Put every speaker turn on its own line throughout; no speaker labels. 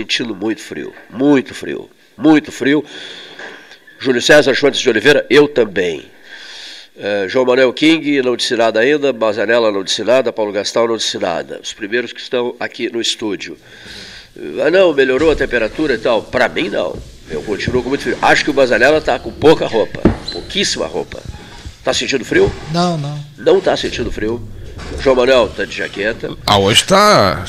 sentindo muito frio, muito frio, muito frio. Júlio César Schwantes de Oliveira, eu também. Uh, João Manuel King, não disse nada ainda, Mazanella não disse nada, Paulo Gastal não disse nada. Os primeiros que estão aqui no estúdio. Uh, ah, não, melhorou a temperatura e tal. Para mim, não. Eu continuo com muito frio. Acho que o Mazanella está com pouca roupa, pouquíssima roupa. Está sentindo frio?
Não, não.
Não está sentindo frio. João Manuel está de jaqueta.
Ah, hoje está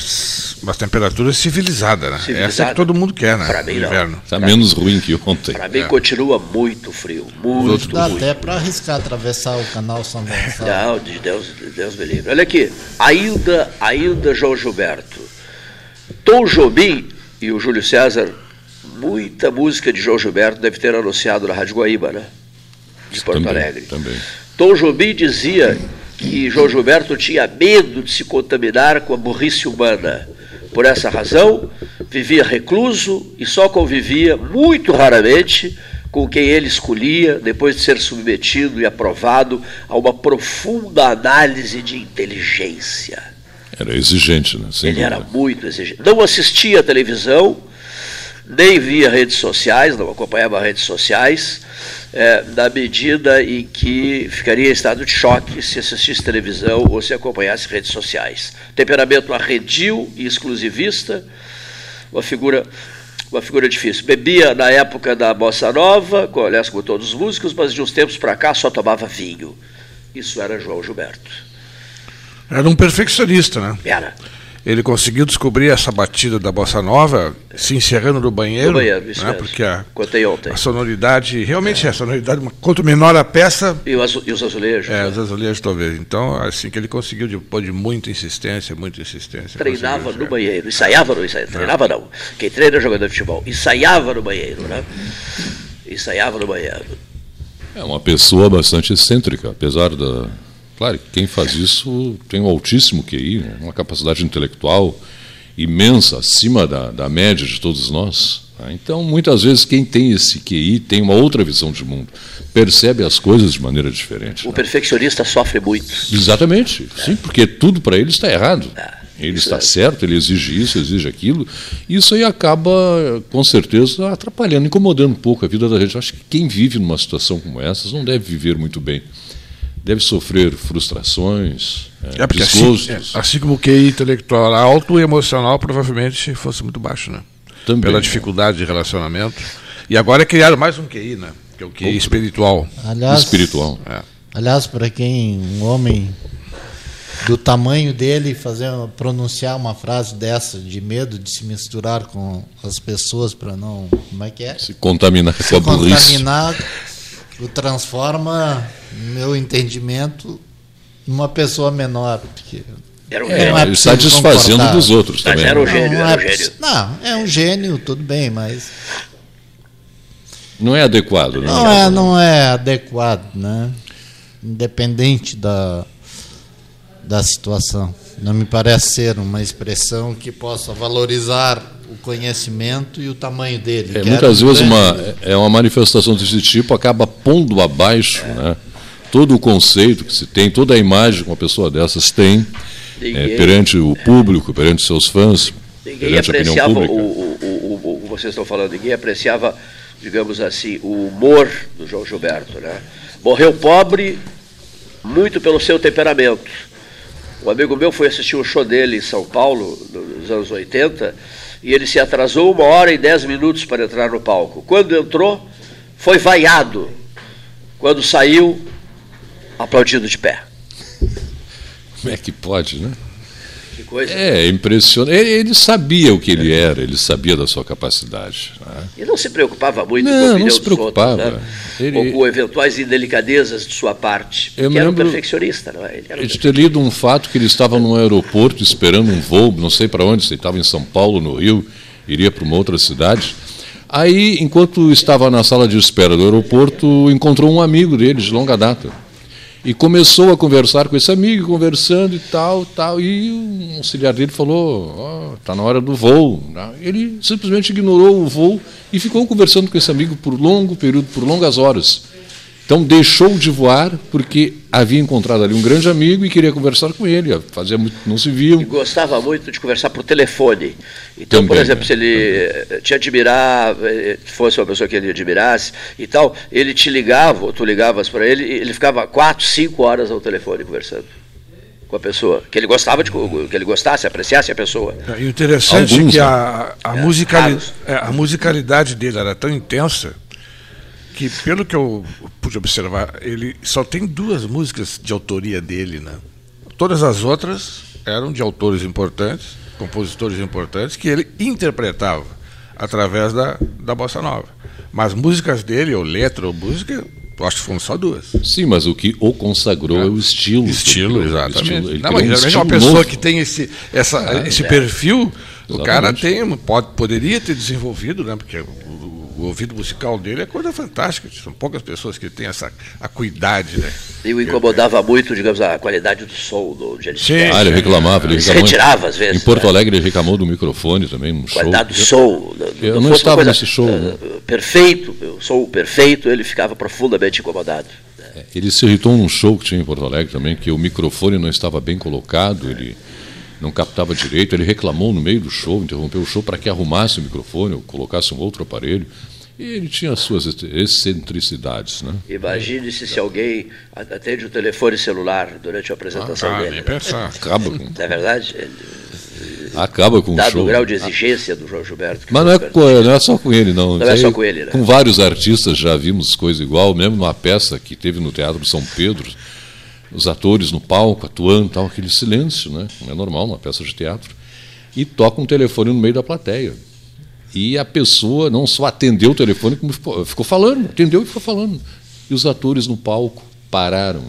uma temperatura civilizada, né?
Civilizada.
Essa é que todo mundo quer, né?
Para mim, não.
inverno.
Está menos ruim que ontem.
Para mim, é. continua muito frio. Muito,
Dá
muito.
até para arriscar atravessar o canal São Gonçalo.
Não, de Deus, de Deus me livre. Olha aqui, ainda, ainda João Gilberto. Tom Jobim e o Júlio César, muita música de João Gilberto deve ter anunciado na Rádio Guaíba, né? De Porto
também,
Alegre.
Também.
Tom Jobim dizia que João Gilberto tinha medo de se contaminar com a burrice humana. Por essa razão, vivia recluso e só convivia, muito raramente, com quem ele escolhia, depois de ser submetido e aprovado a uma profunda análise de inteligência.
Era exigente, né? Sem
ele
dúvida.
era muito exigente. Não assistia à televisão, nem via redes sociais, não acompanhava redes sociais, é, na medida em que ficaria em estado de choque se assistisse televisão ou se acompanhasse redes sociais. Temperamento arredio e exclusivista, uma figura, uma figura difícil. Bebia na época da bossa nova, com, aliás, como todos os músicos, mas de uns tempos para cá só tomava vinho. Isso era João Gilberto.
Era um perfeccionista, né?
Era.
Ele conseguiu descobrir essa batida da bossa nova se encerrando no banheiro,
No banheiro, isso
né? porque a,
Contei ontem.
a sonoridade, realmente é. a sonoridade, quanto menor a peça,
E, azu- e os azulejos.
é,
né?
os azulejos talvez. Então, assim que ele conseguiu, depois de muita insistência, muita insistência.
treinava no banheiro, ensaiava no ensaiava, treinava não. Quem treina é jogador de futebol, ensaiava no banheiro, né? Ensaiava no banheiro.
É uma pessoa bastante excêntrica, apesar da. Claro, que quem faz isso tem um altíssimo QI, né? uma capacidade intelectual imensa, acima da, da média de todos nós. né? Então, muitas vezes, quem tem esse QI tem uma outra visão de mundo, percebe as coisas de maneira diferente.
O
né?
perfeccionista sofre muito.
Exatamente, sim, porque tudo para ele está errado. Ele
isso
está
é.
certo, ele exige isso, exige aquilo. Isso aí acaba, com certeza, atrapalhando, incomodando um pouco a vida da gente. Acho que quem vive numa situação como essa não deve viver muito bem. Deve sofrer frustrações, é,
É assim,
desgostos.
é, assim como o QI intelectual alto, o emocional provavelmente fosse muito baixo, né?
Também,
Pela
né?
dificuldade de relacionamento. E agora criaram mais um QI, né? Que é o QI espiritual.
Aliás,
espiritual.
É.
aliás para quem, um homem do tamanho dele, fazer pronunciar uma frase dessa, de medo de se misturar com as pessoas para não. Como é que é?
Se contaminar com
se
a burrice.
contaminar, o transforma, no meu entendimento, numa pessoa menor. Porque
Era um
É,
gênio.
É
ele está desfazendo dos outros
Mas
também.
era um
né?
gênio,
não,
era um
é,
gênio.
poss- não, é um gênio, tudo bem, mas
Não é adequado, né?
não é, não é adequado, né? Independente da, da situação. Não me parece ser uma expressão que possa valorizar o conhecimento e o tamanho dele.
É, muitas vezes
grande-
uma, é uma manifestação desse tipo acaba pondo abaixo né, todo o conceito que se tem, toda a imagem que uma pessoa dessas tem é,
Ninguém-
perante o público, perante seus fãs,
Ninguém
perante a opinião pública.
o, o, o, o- vocês estão falando, ninguém apreciava, digamos assim, o humor do João Gilberto, né? Morreu pobre muito pelo seu temperamento. Um amigo meu foi assistir um show dele em São Paulo, nos anos 80, e ele se atrasou uma hora e dez minutos para entrar no palco. Quando entrou, foi vaiado. Quando saiu, aplaudido de pé.
Como é que pode, né?
Que coisa.
É impressionante. Ele, ele sabia o que ele era, ele sabia da sua capacidade. né?
E não se preocupava muito
Não,
com a
não
opinião
se
dos
preocupava.
outros, né?
Ele-
ou com eventuais indelicadezas de sua parte.
Eu me
era um perfeccionista, não é? Ele era um
de ter lido um fato que ele estava no aeroporto esperando um voo, não sei para onde, se ele estava em São Paulo, no Rio, iria para uma outra cidade. Aí, enquanto estava na sala de espera do aeroporto, encontrou um amigo dele de longa data. E começou a conversar com esse amigo, conversando e tal, tal. E um auxiliar dele falou: está na hora do voo. né? Ele simplesmente ignorou o voo e ficou conversando com esse amigo por longo período, por longas horas. Então deixou de voar porque havia encontrado ali um grande amigo e queria conversar com ele. Fazia muito, não se viam.
E gostava muito de conversar por telefone. Então,
Também,
por exemplo,
né?
se ele eh, te admirar, eh, fosse uma pessoa que ele admirasse e tal, ele te ligava, ou tu ligavas para ele, e ele ficava quatro, cinco horas ao telefone conversando com a pessoa. Que ele gostava de que ele gostasse, apreciasse a pessoa.
E o interessante
Alguns,
é que
né?
a, a,
É,
musicali- é, a musicalidade dele era tão intensa que, pelo que eu pude observar, ele só tem duas músicas de autoria dele. Né? Todas as outras eram de autores importantes, compositores importantes, que ele interpretava através da, da bossa nova. Mas músicas dele, ou letra, ou música, eu acho que foram só duas.
Sim, mas o que o consagrou é, o estilo.
Estilo,
O
exatamente.
estilo.
Não, mas
um
geralmente uma pessoa
novo.
que tem esse, essa,
Ah,
esse
é.
perfil, o cara
Exatamente.
tem, pode, poderia ter desenvolvido, né? Porque o, ouvido musical dele é coisa fantástica. São poucas pessoas que têm essa acuidade, né?
E o incomodava muito, digamos, a qualidade do som do onde ele
Sim.
Ah, ele reclamava, ele
Ele se retirava às vezes,
Em Porto
né?
Alegre ele reclamou do microfone também, show.
qualidade do som.
eu não
uma
estava nesse show,
eh,
né?
Perfeito, o som perfeito, ele ficava profundamente incomodado.
Ele se irritou num show que tinha em Porto Alegre também, que o microfone não estava bem colocado, ele não captava direito, ele reclamou no meio do show, interrompeu o show para que arrumasse o microfone ou colocasse um outro aparelho. E ele tinha as suas excentricidades, né?
Imagine-se se alguém atende o telefone celular durante a apresentação
Ah,
dele.
nem pensar.
Acaba com,
Não é verdade? Ele-
acaba com o
Dado
show.
o grau de exigência do João Gilberto.
Mas não é,
super-
co- não é só com ele, não.
Não é só com ele, né?
Com vários artistas já vimos coisa igual, mesmo numa peça que teve no Teatro São Pedro, os atores no palco atuando, tal, aquele silêncio, né? É normal numa peça de teatro. E toca um telefone no meio da plateia. E a pessoa não só atendeu o telefone, como ficou, ficou falando, atendeu e ficou falando. E os atores no palco pararam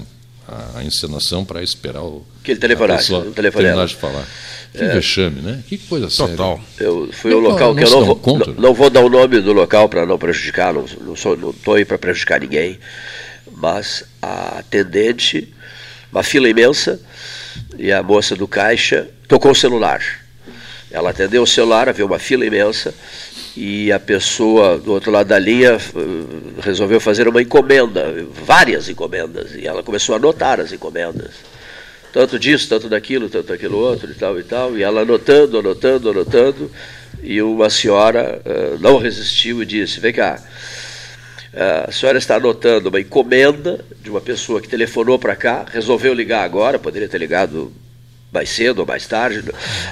a, a encenação para esperar o,
Que ele telefonasse,
a pessoa
o telefonema.
terminar de falar. Que vexame, né? Que coisa séria.
Total.
Eu fui ao local
não
que eu não vou,
conta.
não, não vou dar o nome do local para não prejudicar, não estou não sou- não aí para prejudicar ninguém, mas a atendente, uma fila imensa, e a moça do caixa tocou o celular. Ela atendeu o celular, havia uma fila imensa, e a pessoa do outro lado da linha eh, resolveu fazer uma encomenda, várias encomendas, e ela começou a anotar as encomendas. Tanto disso, tanto daquilo, tanto daquilo outro e tal e tal, e ela anotando, anotando, anotando, e uma senhora eh, não resistiu e disse, vem cá, eh, a senhora está anotando uma encomenda de uma pessoa que telefonou para cá, resolveu ligar agora, poderia ter ligado mais cedo ou mais tarde.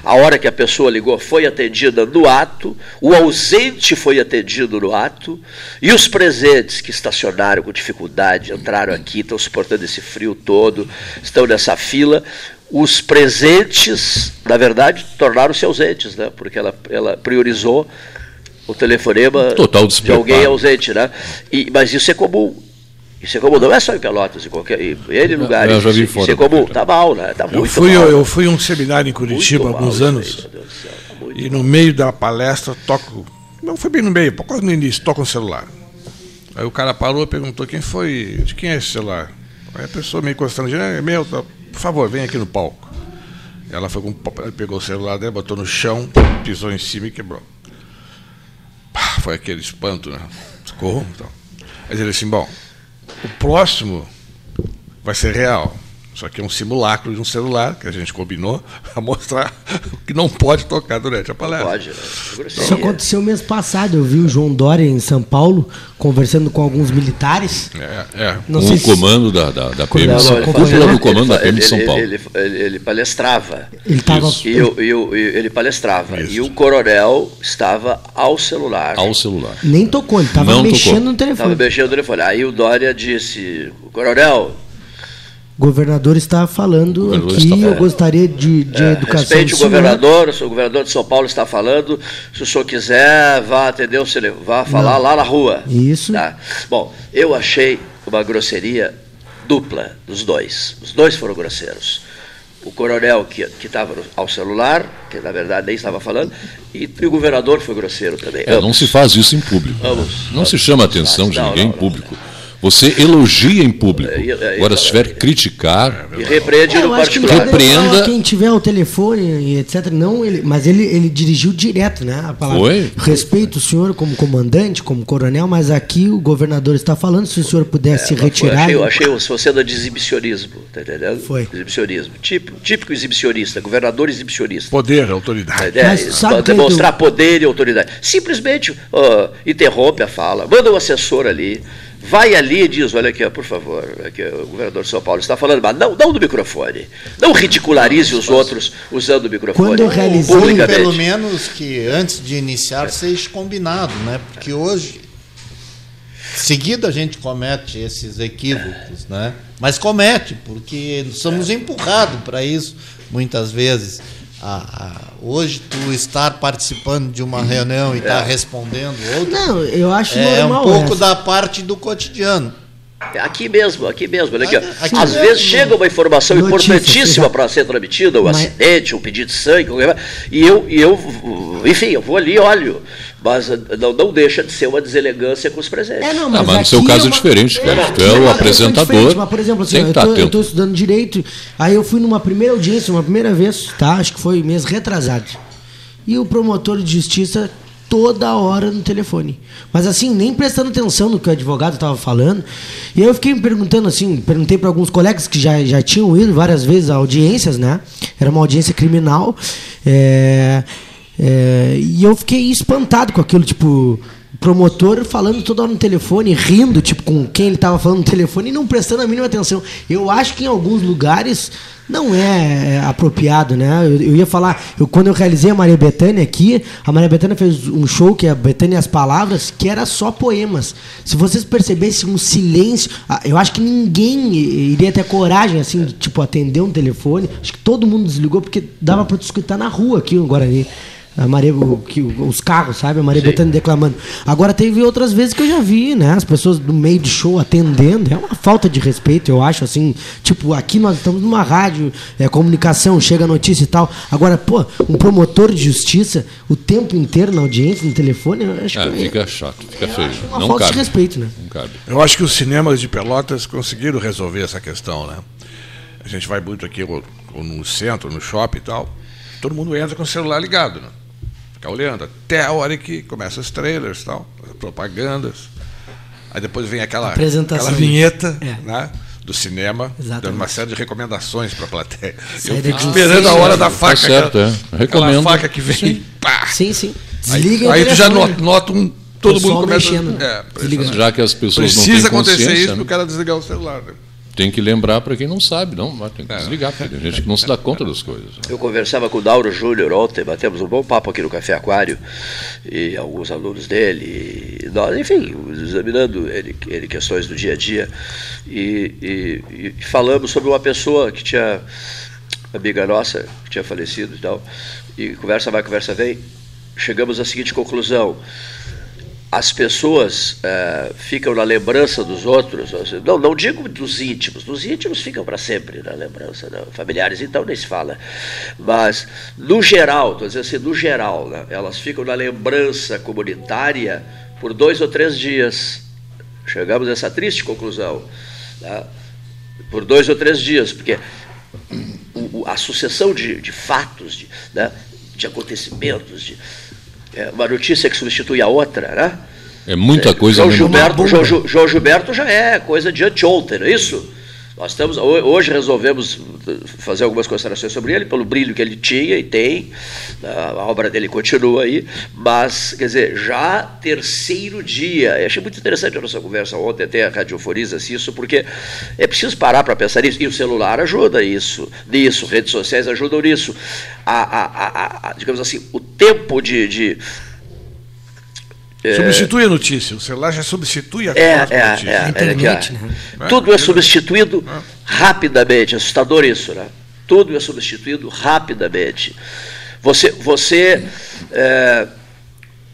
A hora que a pessoa ligou foi atendida no ato, o ausente foi atendido no ato, e os presentes que estacionaram com dificuldade, entraram aqui, estão suportando esse frio todo, estão nessa fila. Os presentes, na verdade, tornaram-se ausentes, né? porque ela, ela priorizou o telefonema
Total
de alguém ausente. Né? E, mas isso é comum. Isso é comum, não é só em Pelotas, em qualquer em N lugares.
eu já vi
isso,
fora
isso é
também.
tá mal, né? Tá
Eu
muito
fui,
mal.
eu, eu fui a um seminário em Curitiba há alguns anos.
aí, céu, tá
E no meio da palestra, toco. Não foi bem no meio, quase no início, toca um celular. Aí o cara parou e perguntou quem foi. De quem é esse celular? Aí a pessoa meio constrangida, é meu, tá, por favor, vem aqui no palco. Ela foi com, pegou o celular dela, botou no chão, pisou em cima e quebrou. Pá, foi aquele espanto, né? Socorro. Então. Aí ele disse assim, bom, o próximo vai ser real. Só que é um simulacro de um celular que a gente combinou para mostrar o que não pode tocar durante a palestra.
Pode, né? Grosseria.
Isso aconteceu mês passado. Eu vi o João Dória em São Paulo conversando com alguns militares.
É, é.
Não
com o
se-
comando da, da, da PM,
fazia-
do comando da PM de São
ele,
Paulo.
Ele, ele- ele palestrava.
Ele estava.
Isso.
E, o- o- ele palestrava.
Isso.
E o coronel estava ao celular.
Ao celular.
Nem tocou, ele estava mexendo
tocou.
no
Estava
telefone.
mexendo no telefone. Aí o Dória disse: Coronel,
O governador está falando
governador
aqui.
está
Eu gostaria de, de
é,
educação.
respeite
do
o
senhor.
governador, o governador de São Paulo está falando. Se o senhor quiser, vá atender o tele- vá falar lá na rua.
Isso.
Tá? Bom, eu achei uma grosseria dupla dos dois. Os dois foram grosseiros. O coronel que estava ao celular, que na verdade nem estava falando, e, e o governador foi grosseiro também.
É, não se faz isso em público.
Vamos,
não se chama a atenção de
Não,
ninguém
não,
em
não.
Você elogia em público.
É, é,
Agora,
é,
se tiver que criticar,
E repreende
É,
no
eu
particular.
Repreenda-
Quem tiver o telefone e etc. Não, ele, mas ele, ele dirigiu direto, né? A palavra.
Foi?
Respeito o senhor como comandante, como coronel, mas aqui o governador está falando. Se o senhor pudesse se
Mas foi-
retirar.
Achei, eu achei uma cena de exibicionismo, tá entendendo?
Foi.
Exibicionismo. Típico, típico exibicionista, governador exibicionista.
Poder, autoridade.
ideia
Mas
é
sabe que
demonstrar poder e autoridade. Simplesmente ó, interrompe a fala, manda um assessor ali, vai ali e diz, olha aqui, por favor, aqui, o governador de São Paulo está falando, mas não, não do microfone. Não ridicularize os outros usando o microfone.
Quando realizei-
pelo menos que antes de iniciar seja combinado, né? Porque hoje, seguida a gente comete esses equívocos, né? Mas comete, porque somos empurrados para isso muitas vezes. Ah, ah, hoje tu estar participando de uma reunião e estar respondendo outra
Não, eu acho
é um
normal.
pouco
essa.
da parte do cotidiano.
Aqui mesmo, aqui mesmo. Olha aqui, Às
mesmo.
vezes chega uma informação
Notícia,
importantíssima para ser transmitida, um
Mas-
acidente, um pedido de sangue, qualquer coisa, e eu, e eu, enfim, eu vou ali e olho. Mas eh, não, não deixa de ser uma deselegância com os presentes.
É, não,
Ah, mas no seu caso é
uma-
diferente, cara. Tu é o
uma questão
apresentador,
Mas, por exemplo, assim,
tem que
eu,
tá
tô estudando direito, aí eu fui numa primeira audiência, uma primeira vez, tá? Acho que foi mês retrasado. E o promotor de justiça toda hora no telefone. Mas assim, nem prestando atenção no que o advogado estava falando. E eu fiquei me perguntando assim, perguntei para alguns colegas que já, já tinham ido várias vezes a audiências, né? Era uma audiência criminal. é, é, e eu fiquei espantado com aquilo, tipo, promotor falando toda hora no telefone, rindo, tipo, com quem ele estava falando no telefone e não prestando a mínima atenção. Eu acho que em alguns lugares não é, é, apropriado, né? Eu, eu ia falar, eu, quando eu realizei a Maria Bethânia aqui, a Maria Bethânia fez um show que é Bethânia as Palavras, que era só poemas. Se vocês percebessem um silêncio, eu acho que ninguém iria ter coragem, assim, de, tipo, atender um telefone. Acho que todo mundo desligou, porque dava para escutar na rua aqui no Guarani. A Maria, o, que, os carros, sabe? A Maria Bethânia declamando. Agora teve outras vezes que eu já vi, né? As pessoas do meio de show atendendo. É uma falta de respeito, eu acho, assim. Tipo, aqui nós estamos numa rádio, é, comunicação, chega a notícia e tal. Agora, pô, um promotor de justiça o tempo inteiro na audiência, no telefone, eu acho
Ah,
que
fica chato, fica feio.
uma
Não
falta
cabe.
de respeito, né?
Não cabe.
Eu acho que os cinemas de Pelotas conseguiram resolver essa questão, né? A gente vai muito aqui ou, ou no centro, no shopping e tal. Todo mundo entra com o celular ligado, né? Fica olhando até a hora que começam os trailers e tal, as propagandas. Aí depois vem aquela,
Apresentação.
aquela vinheta
É.
né, do cinema,
Exatamente.
dando uma série de recomendações para a plateia. Eu fico esperando a hora da faca.
Tá certo,
aquela,
é. Recomendo.
faca que vem. Pá!
Sim, sim.
Aí,
Desliga o
aí tu já nota, nota um. Todo
Pessoal
mundo começa.
mexendo.
É.
Já que as pessoas não
precisa
têm
acontecer
consciência,
isso
né?
para o cara desligar o celular. né?
Tem que lembrar para quem não sabe, não, mas
É.
tem que desligar, porque tem gente que não se dá conta das coisas. né?
Eu conversava com o Dauro Júnior ontem, batemos um bom papo aqui no Café Aquário, e alguns alunos dele, e nós, enfim, examinando ele, ele questões do dia a dia, e, e- e falamos sobre uma pessoa que tinha, amiga nossa, que tinha falecido e tal, e conversa vai, conversa vem, chegamos à seguinte conclusão, as pessoas eh, ficam na lembrança dos outros, não, não digo dos íntimos, dos íntimos ficam para sempre na lembrança, né? familiares então nem se fala, mas no geral, estou dizendo assim, no geral, né? elas ficam na lembrança comunitária por dois ou três dias. Chegamos a essa triste conclusão, né? por dois ou três dias, porque a sucessão de, de fatos, de, né? de acontecimentos, de, uma notícia que substitui a outra, né?
É muita coisa
João Gilberto. João, João Gilberto já é coisa de anteontem, não é isso? Nós estamos, ho- hoje resolvemos uh, fazer algumas considerações sobre ele, pelo brilho que ele tinha e tem, a obra dele continua aí, mas, quer dizer, já terceiro dia, eu achei muito interessante a nossa conversa ontem, até radiofoniza-se isso, porque é preciso parar para pensar nisso, e o celular ajuda isso, nisso, redes sociais ajudam nisso, a, a- a- a- digamos assim, o tempo de- de
Substitui a notícia. O celular já substitui a
É, é,
notícia.
é,
A internet,
é
né?
ó, Tudo é substituído rapidamente. Assustador isso, né? Tudo é substituído rapidamente. Você, você é,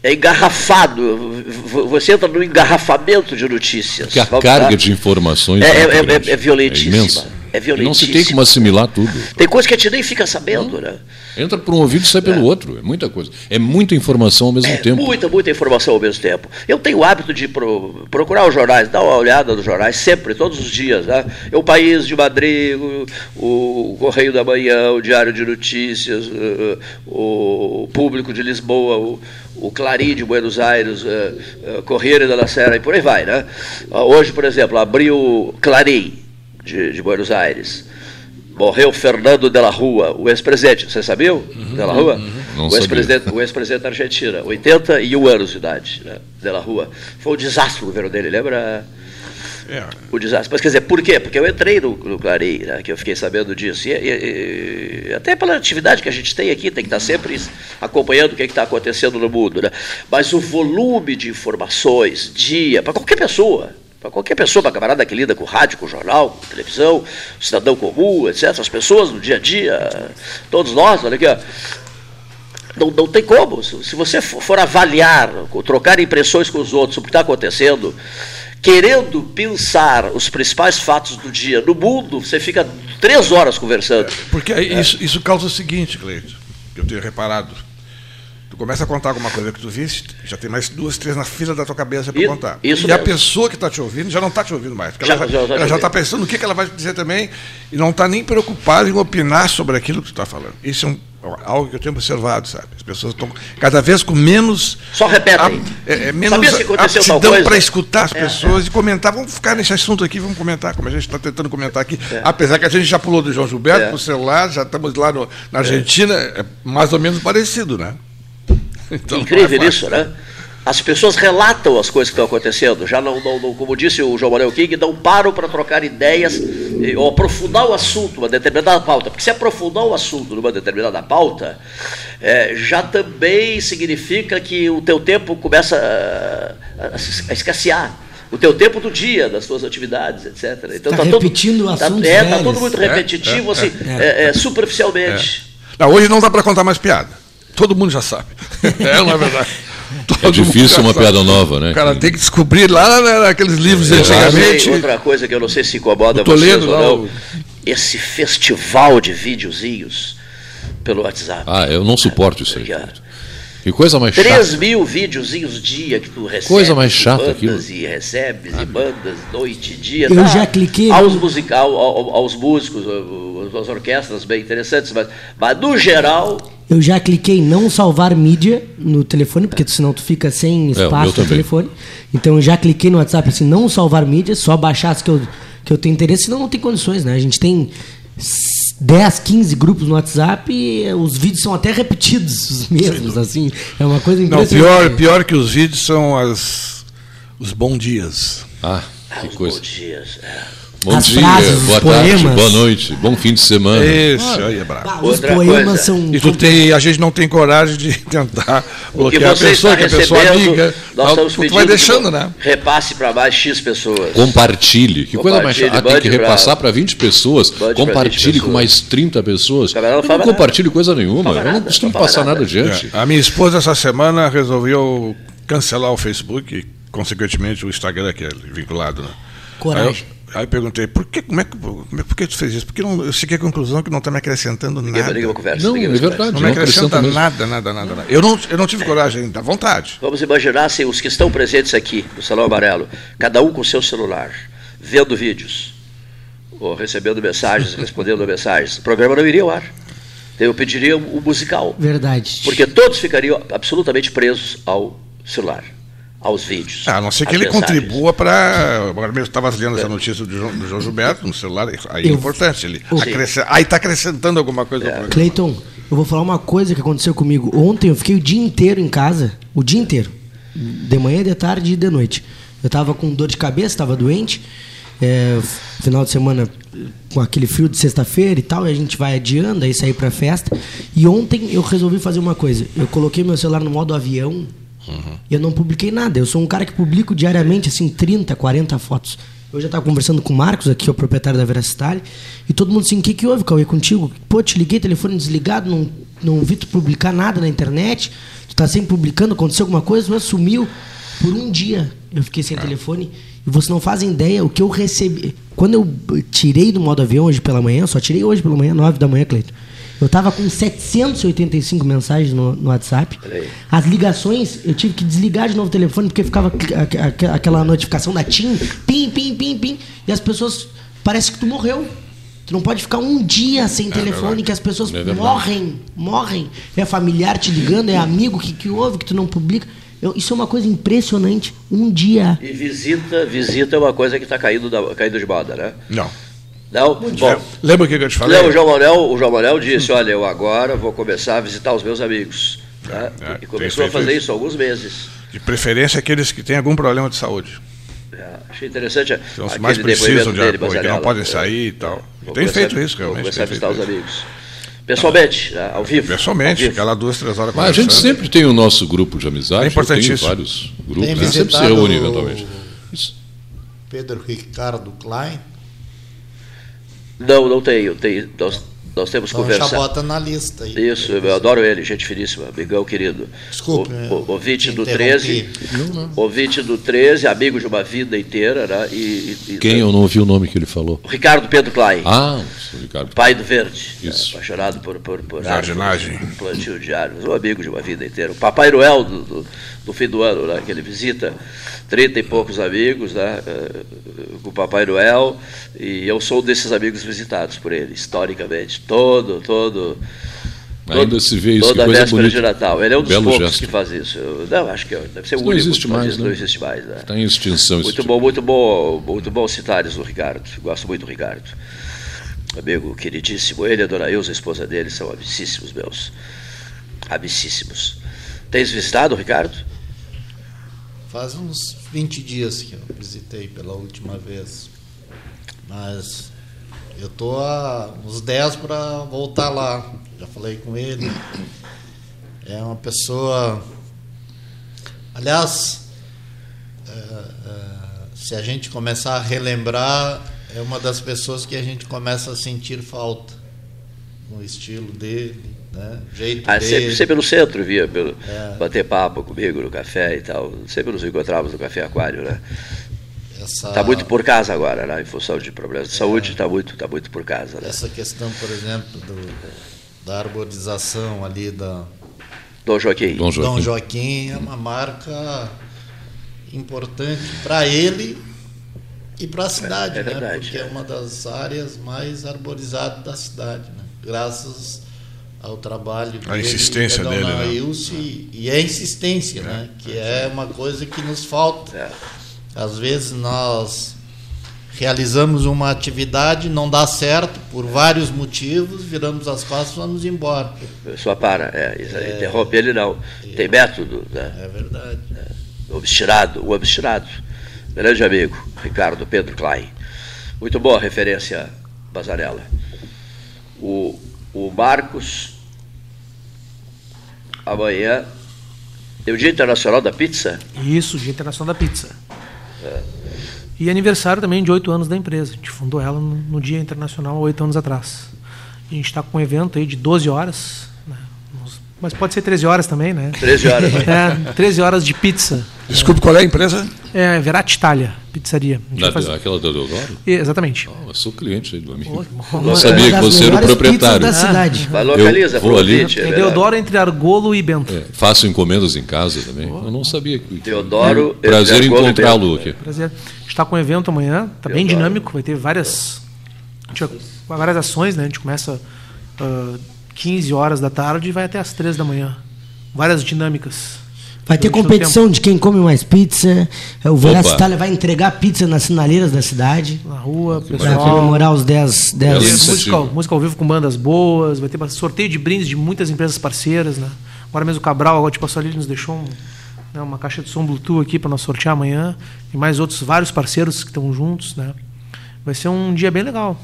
é engarrafado. Você entra no engarrafamento de notícias.
Porque a carga
lá?
de informações
é, é, é, é violentíssima. É É
Não se tem
violentíssimo.
como assimilar tudo.
Tem coisa que a gente nem fica sabendo, né?
Entra por um ouvido e sai pelo outro. É muita coisa. É muita informação ao mesmo
É
tempo.
muita, muita informação ao mesmo tempo. Eu tenho o hábito de pro- procurar os jornais, dar uma olhada nos jornais, sempre, todos os dias. Né? É o País de Madrid, o, o Correio da Manhã, o Diário de Notícias, eh, o Público de Lisboa, o, o Clarim de Buenos Aires, eh, eh, Correio da Serra e por aí vai. Né? Ah, Hoje, por exemplo, abriu Clarim de, de Buenos Aires. Morreu Fernando de la Rua, o ex-presidente, você sabia? de la Rua?
Não
o
sabia.
ex-presidente o ex-presidente da Argentina, 81 anos de idade, né, de la Rua. Foi um desastre o governo dele, lembra?
É,
O desastre. Mas quer dizer, por quê? Porque eu entrei no, no Clarim, né, que eu fiquei sabendo disso. E, e- e- até pela atividade que a gente tem aqui, tem que estar sempre acompanhando o que está acontecendo no mundo. Né? Mas o volume de informações, dia, para qualquer pessoa, para qualquer pessoa, para camarada que lida com rádio, com jornal, com televisão, cidadão comum, etc., as pessoas no dia a dia, todos nós, olha aqui, ó, não, não tem como. Se você for avaliar, trocar impressões com os outros sobre o que está acontecendo, querendo pensar os principais fatos do dia no mundo, você fica três horas conversando.
Porque aí isso, isso causa o seguinte, Cleito, que eu tenho reparado. Começa a contar alguma coisa que tu viste, já tem mais duas, três na fila da tua cabeça para contar. e a
mesmo.
pessoa que está te ouvindo já não está te ouvindo mais. Porque
Já-
ela
já-
está pensando no que, que ela vai dizer também e não está nem preocupada em opinar sobre aquilo que tu está falando. Isso é um- algo que eu tenho observado, sabe? As pessoas estão cada vez com menos.
Só repetem.
a- é, é menos
Sabia se aconteceu tal
aptidão
coisa?
para escutar as
É,
pessoas e comentar. Vamos ficar nesse assunto aqui, vamos comentar, como a gente está tentando comentar aqui.
É.
Apesar que a gente já pulou do João Gilberto
É.
para o celular, já estamos lá no- na Argentina, é mais ou menos parecido, né? Então, é
Incrível
fácil.
isso, né? As pessoas relatam as coisas que estão acontecendo, já não, não- não- como disse o João Manuel King, não param para trocar ideias ou aprofundar o assunto, uma determinada pauta. Porque se aprofundar o assunto numa determinada pauta, eh, já também significa que o teu tempo começa a, a a escassear. O teu tempo do dia, das tuas atividades, etc. Então
Tá repetindo
tá,
assuntos
é, tá tudo muito repetitivo, assim, é, é, superficialmente.
Não, hoje não dá para contar mais piada. Todo mundo já sabe. É, não é verdade?
É
Todo mundo
difícil uma
sabe.
piada nova, né?
O cara tem que descobrir lá né, naqueles livros de
Eu sei,
antigamente.
outra coisa que eu não sei se incomoda
Toledo
vocês ou não, esse festival de videozinhos pelo WhatsApp.
Ah, eu não suporto isso aí. Que coisa mais
3
chata.
mil videozinhos dia que tu recebes.
Coisa mais chata
e
aquilo.
E recebes e mandas noite e dia.
Eu já cliquei
Aos, musical, ao- aos músicos, às orquestras bem interessantes, mas, mas no geral,
Eu já cliquei em não salvar mídia no telefone, porque senão tu fica sem
É,
espaço no
também.
telefone. Então eu já cliquei no WhatsApp assim, não salvar mídia, só baixar as que eu, que eu tenho interesse, senão não tem condições, né? A gente tem s- 10, 15 grupos no WhatsApp e os vídeos são até repetidos, os mesmos, assim. É uma coisa
Não,
impressionante.
pior, pior que os vídeos são as, os bons dias.
Ah, que
os
coisa.
bons dias. é.
Bom
As
dia,
frases, os
boa tarde,
poemas.
boa noite, bom fim de semana.
Esse, aí é brabo.
Ah, os poemas
coisa.
são.
E tu tem, a gente não tem coragem de tentar
O que
bloquear a pessoa, que a pessoa
recebendo,
amiga.
nós estamos
tu
pedindo
vai deixando, né?
Repasse para mais X pessoas.
Compartilhe. Que coisa mais
Compartilhe,
chata. Ah, tem que repassar para 20 pessoas.
20
Compartilhe com
pessoas.
mais 30 pessoas.
Não
não
nada.
compartilho coisa nenhuma.
Fala
Eu não costumo passar nada
nada.
adiante.
É. A minha esposa, essa semana, resolveu cancelar o Facebook e, consequentemente, o Instagram, que é vinculado. Né?
Coragem.
Aí eu, perguntei, por que, como é, que- é, por que tu fez isso? Porque não, eu cheguei à conclusão que não está me acrescentando
Ninguém,
nada.
ninguém vai conversa.
Não, é verdade.
Não me
Não acrescenta mesmo.
nada, nada, nada, nada. Eu não, eu não tive coragem ainda, vontade.
Vamos imaginar se os que estão presentes aqui no Salão Amarelo, cada um com seu celular, vendo vídeos, ou recebendo mensagens, respondendo mensagens, o programa não iria ao ar. Eu pediria o musical,
Verdade.
porque todos ficariam absolutamente presos ao celular, aos vídeos.
Ah, a não ser que ele
mensagens.
contribua para. Agora mesmo estava lendo essa notícia do João, do João Gilberto no celular, aí é importante. Ele acresce- Aí está acrescentando alguma coisa programa.
Cleiton, eu vou falar uma coisa que aconteceu comigo. Ontem eu fiquei o dia inteiro em casa, o dia inteiro. De manhã, de tarde e de noite. Eu tava com dor de cabeça, tava doente. É, final de semana com aquele frio de sexta-feira e tal, e a gente vai adiando, aí sair pra festa. E ontem eu resolvi fazer uma coisa. Eu coloquei meu celular no modo avião e eu não publiquei nada. Eu sou um cara que publico diariamente, assim, 30, 40 fotos. Eu já estava conversando com o Marcos, aqui, o proprietário da Veracitale, e todo mundo assim, o que, que houve, Cauê, contigo? Pô, te liguei, telefone desligado, não, não vi tu publicar nada na internet, tu tá sempre publicando, aconteceu alguma coisa, mas sumiu. Por um dia eu fiquei sem telefone, E vocês não fazem ideia o que eu recebi. Quando eu tirei do modo avião hoje pela manhã, só tirei hoje pela manhã, 9 da manhã, Cleiton. Eu tava com 785 mensagens no, no WhatsApp. As ligações, eu tive que desligar de novo o telefone, porque ficava aqu- aqu- aquela notificação da TIM, pim, pim, pim, pim. E as pessoas, parece que tu morreu. Tu não pode ficar um dia sem telefone, que as pessoas
É
morrem, morrem. É familiar te ligando, é amigo que, que ouve, que tu não publica. Eu- isso é uma coisa impressionante. Um dia.
E visita, visita é uma coisa que está caindo, da- caindo de moda, né?
Não.
Não? Bom,
Lembra o que eu te falei?
não, o João Manuel, o João Manuel disse, olha, eu agora vou começar a visitar os meus amigos. né?
É,
e
tem
começou a fazer
isso.
isso há alguns meses.
De preferência aqueles que têm algum problema de saúde.
É, achei interessante
São os mais precisam de
dele,
apoio, que não podem sair e tal.
Vou
Tem feito isso, realmente.
começar a
tem
visitar os amigos. Pessoalmente, né, ao vivo.
Pessoalmente,
ao vivo.
lá duas, três horas
Mas a gente sempre tem o nosso grupo de amizade.
É importantíssimo.
vários grupos.
Tem
né? Sempre se reúne eventualmente. Isso.
Pedro Ricardo Klein.
Não, não tenho. tenho nós, nós temos
Então já
conversado.
bota na lista aí.
Isso, eu adoro ele, gente finíssima, amigão querido.
Desculpe,
O, o, ouvinte do
interrompi.
13. Ouvinte do 13, amigo de uma vida inteira, né? E, e-
Quem eu não ouvi o nome que ele falou?
Ricardo Pedro Klein.
Ah, o Ricardo.
Pai do Verde, né,
Isso.
apaixonado por, por, por
Jardinagem.
árvores, plantio de árvores, um amigo de uma vida inteira. O Papai Noel do, do, do fim do ano, né, que ele visita trinta e poucos amigos né, eh, com o Papai Noel, e eu sou um desses amigos visitados por ele, historicamente, todo, todo...
Ainda se vê isso,
Toda
que coisa
véspera
bonita.
de Natal. Ele é um dos
Belo
poucos
gesto.
que faz isso. Eu- não, acho que é- deve ser o
Não
único
existe
que faz
mais,
isso,
né?
não existe mais. Né?
Está em extinção
Muito
tipo.
bom, muito bom, muito bom citares o Ricardo. Gosto muito do Ricardo. Amigo queridíssimo. Ele a dona Ilza, a esposa dele, são amicíssimos meus. Amicíssimos. Tens visitado o Ricardo?
Faz uns 20 dias que eu visitei pela última vez. Mas eu tô há uns 10 para voltar lá. Já falei com ele. É uma pessoa. Aliás, é, é, se a gente começar a relembrar, é uma das pessoas que a gente começa a sentir falta. No estilo dele, né? jeito
Ah,
dele.
sempre, sempre no centro, via, pelo,
É.
bater papo comigo no café e tal. Sempre nos encontrávamos no Café Aquário, né?
Essa-
Está muito por casa agora, né? Em função de problemas de saúde, está muito, tá muito por casa, né?
Essa questão, por exemplo, do, da arborização ali da
Dom Joaquim.
Dom Joaquim.
Dom Joaquim é uma marca importante para ele e para a cidade,
é
né?
verdade,
Porque
é.
é uma das áreas mais arborizadas da cidade, né? Graças ao trabalho
A
dele
insistência
e
dele, né?
Ilse, e, e a insistência, né? Que é uma coisa que nos falta.
É.
Às vezes nós realizamos uma atividade, não dá certo por vários motivos, viramos as costas e vamos embora.
Só para, é, isso aí, interrompe ele não. Tem método, né?
É verdade.
obstinado, o obstinado. Grande amigo, Ricardo Pedro Klein. Muito boa referência, Bazarella. O, o Marcos, amanhã, é o Dia Internacional da Pizza.
Isso, Dia Internacional da Pizza. E aniversário também de oito anos da empresa. A gente fundou ela no, no Dia Internacional oito anos atrás. A gente está com um evento aí de 12 horas. Né? Mas pode ser 13 horas também, né?
13 horas. né?
É, 13 horas de pizza.
Desculpe, qual é a empresa?
É Verati Italia, pizzaria.
Da, Aquela da Deodoro?
É, Exatamente.
Oh, eu sou cliente aí do amigo. Não sabia que você era o proprietário.
da cidade.
Mas localiza
Eu vou ali.
é
É. Deodoro entre Argolo e Bento.
É, faço encomendas em casa também. Eu não sabia que. Prazer
entre Argolo e
encontrá-lo aqui.
Prazer. A gente está com um evento amanhã, está bem dinâmico, vai ter várias, a gente vai- várias ações, né? A gente começa ah, 15 horas da tarde e vai até as 3 da manhã. Várias dinâmicas.
Vai ter competição de quem come mais pizza. É, O
Opa.
Itália vai entregar pizza nas sinaleiras da cidade.
Na rua,
Para
pessoal.
comemorar os 10.
Vai
10
ter
Bela iniciativa.
música, ao- música ao vivo com bandas boas, vai ter sorteio de brindes de muitas empresas parceiras, né? Agora mesmo o Cabral, agora te passou ali, ele nos deixou um- né, uma caixa de som Bluetooth aqui para nós sortear amanhã. E mais outros vários parceiros que estão juntos, né? Vai ser um dia bem legal.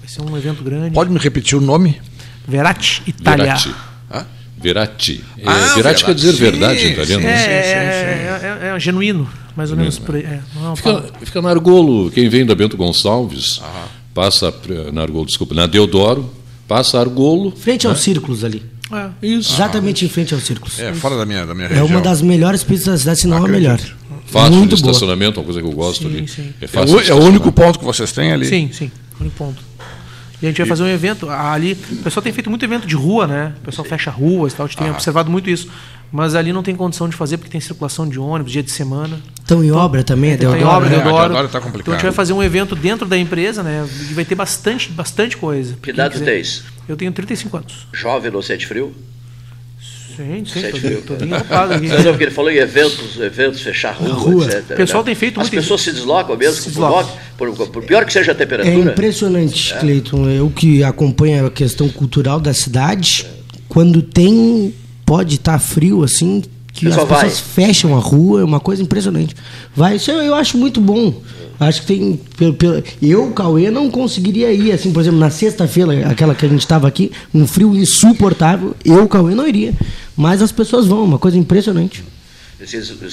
Vai ser um evento grande.
Pode me repetir o nome?
Verati Itália.
Verati.
Hã?
Verati. É,
Ah,
Verati quer dizer
Verati.
verdade em
Sim,
italiano.
É,
né?
é, é, é, é genuíno, mais ou menos por aí. É, é
Fica, fica na Argolo. Quem vem da Bento Gonçalves, passa pra- na Argolo, desculpa, na Deodoro, passa Argolo.
Frente aos círculos ali.
é.
Isso.
Exatamente em frente aos círculos.
É, fora da minha, da minha
É
região.
uma das melhores pizzas da cidade, se não a melhor.
Fácil
Muito
de
boa.
estacionamento, uma coisa que eu gosto
Sim,
ali.
sim.
É
É
fácil
é o único ponto que vocês têm ali.
Sim, sim, único ponto. E a gente vai fazer um evento ali. O pessoal tem feito muito evento de rua, né? O pessoal fecha ruas e tal. A gente tem observado muito isso. Mas ali não tem condição de fazer porque tem circulação de ônibus, dia de semana.
Estão em obra também, é
Tem
Deodoro,
obra,
né?
Deodoro. Tá complicado.
Então a gente vai fazer um evento dentro da empresa, né? E vai ter bastante, bastante coisa.
Que idade tens?
Eu tenho 35 anos.
Jovem no sente frio?
Sim, sim, tô bem ocupado aqui.
Não, porque ele falou em eventos, eventos, fechar rua,
Rua.
etc.
O pessoal
né?
tem feito
As
muito
pessoas se deslocam mesmo,
Se
por,
deslocam.
por, por, pior que seja a
É
temperatura.
impressionante, Cleiton. Eu que acompanho a questão cultural da cidade, quando tem, pode estar frio assim, que as
vai.
pessoas fecham a rua, é uma coisa impressionante. Vai, isso eu, eu acho muito bom. Acho que tem. pelo- pelo- eu, Cauê, não conseguiria ir, assim, por exemplo, na sexta-feira, aquela que a gente estava aqui, um frio insuportável, eu, Cauê, não iria. Mas as pessoas vão, uma coisa impressionante.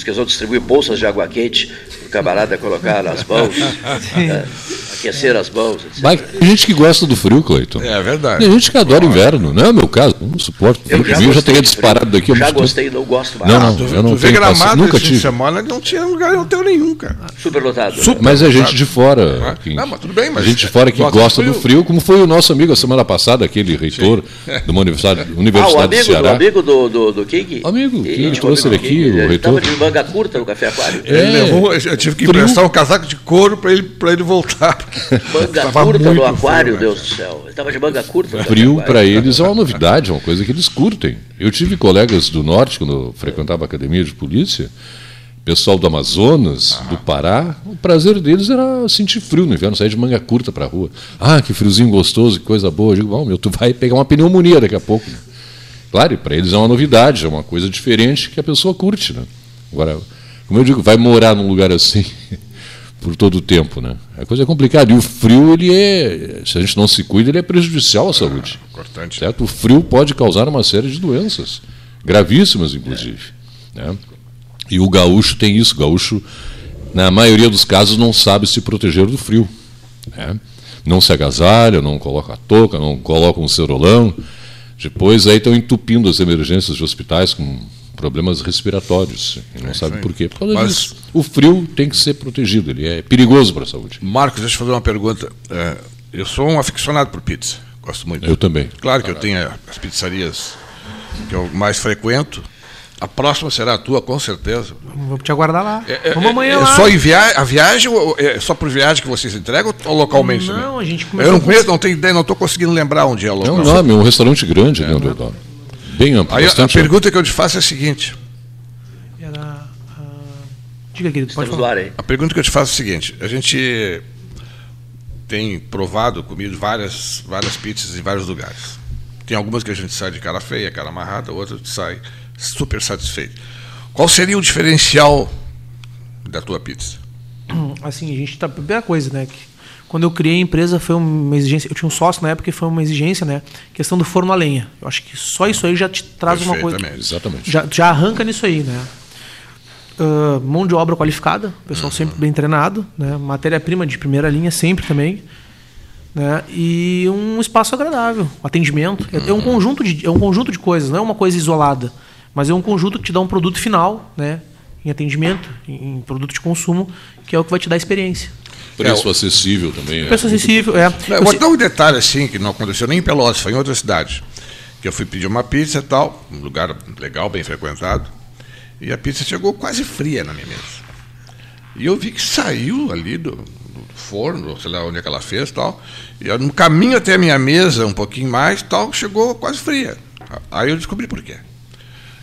Que vão distribuir bolsas de água quente para o camarada colocar nas mãos, né, aquecer as mãos, etc.
Mas tem gente que gosta do frio, Cleiton.
É verdade.
Tem gente que adora inverno, não é o meu caso. Não suporto.
Eu já,
eu já teria
de
disparado
frio.
daqui
Já
muito
gostei não gosto mais.
Não, não,
Tu,
eu não
tu vê
tenho
gramado
nunca
de
tive.
semana, não tinha lugar, não tem nenhum, cara.
Superlotado.
Super-
Mas é gente de fora.
Ah,
que-
não, mas tudo bem, mas-
gente de fora que
gosta
gosta
do
do frio, como foi o nosso amigo a semana passada, aquele reitor de uma universidade,
Ah, o
universidade
amigo,
do
do,
Ceará.
amigo do, do, do King?
Amigo, que
Íntimo
trouxe ele
do
aqui, o
Ele
reitor.
Estava de manga curta no Café Aquário.
Ele
É,
levou, eu tive que emprestar um casaco de couro para ele, pra ele voltar.
Manga curta no aquário,
frio, né,
Deus do céu. Ele estava de manga curta. no
Frio para eles é uma novidade, é uma coisa que eles curtem. Eu tive colegas do norte, quando eu frequentava a academia de polícia, pessoal do Amazonas, do Pará, o prazer deles era sentir frio no inverno, sair de manga curta para a rua. Ah, que friozinho gostoso, que coisa boa. Eu digo, bom, meu, tu vai pegar uma pneumonia daqui a pouco. Né?" Claro, para eles é uma novidade, é uma coisa diferente que a pessoa curte. Né? Agora, como eu digo, vai morar num lugar assim por todo o tempo, né? A coisa é complicada. E o frio, ele é, se a gente não se cuida, ele é prejudicial à saúde.
Importante.
Certo? O frio pode causar uma série de doenças, gravíssimas, inclusive. né? E o gaúcho tem isso. O gaúcho, na maioria dos casos, não sabe se proteger do frio. né? Não se agasalha, não coloca a touca, não coloca um cerolão. Depois aí estão entupindo as emergências de hospitais com problemas respiratórios. E não sabe
aí.
por quê. Por causa
Mas-
disso. O frio tem que ser protegido, ele é perigoso para a saúde.
Marcos, deixa eu fazer uma pergunta. É, eu sou um aficionado por pizza. Gosto muito.
Eu também.
Claro que eu tenho as pizzarias que eu mais frequento. A próxima será a tua, com certeza.
Vou te aguardar lá.
É,
Vamos amanhã
é
lá.
só em via a viagem ou é só por viagem que vocês entregam ou localmente
Não,
também?
a gente
Eu não conheço, não tenho ideia, não estou conseguindo lembrar onde é o
É
local.
um nome, é um restaurante grande, né, Deodoro? Bem amplo,
Aí a-
amplo.
pergunta que eu te faço é a seguinte:
Era, ah, Diga, querido, pode
Estamos
falar.
ar aí.
A pergunta que eu te faço é a seguinte: a gente tem provado, comido várias, várias pizzas em vários lugares. Tem algumas que a gente sai de cara feia, cara amarrada, outras sai super satisfeito. Qual seria o diferencial da tua pizza?
Assim, a gente tá. Primeira coisa, né? Que quando eu criei a empresa foi uma exigência. Eu tinha um sócio na época que foi uma exigência, né? Questão do forno a lenha. Eu acho que só isso aí já te traz uma coisa.
Exatamente.
Já, já arranca nisso aí, né? Ah, mão de obra qualificada, pessoal sempre bem treinado, né? Matéria-prima de primeira linha sempre também, né? E um espaço agradável, atendimento. É, é um conjunto de é um conjunto de coisas, não é uma coisa isolada, mas é um conjunto que te dá um produto final, né? Em atendimento, em, produto de consumo, que é o que vai te dar experiência.
Preço acessível também. é.
Preço acessível, é.
Eu vou dar um detalhe assim, que não aconteceu nem em Pelotas, foi em outra cidade. Que eu fui pedir uma pizza e tal, um lugar legal, bem frequentado, e a pizza chegou quase fria na minha mesa. E eu vi que saiu ali do, do forno, sei lá onde é que ela fez e tal, e no caminho até a minha mesa, um pouquinho mais, tal, chegou quase fria. Aí eu descobri por quê.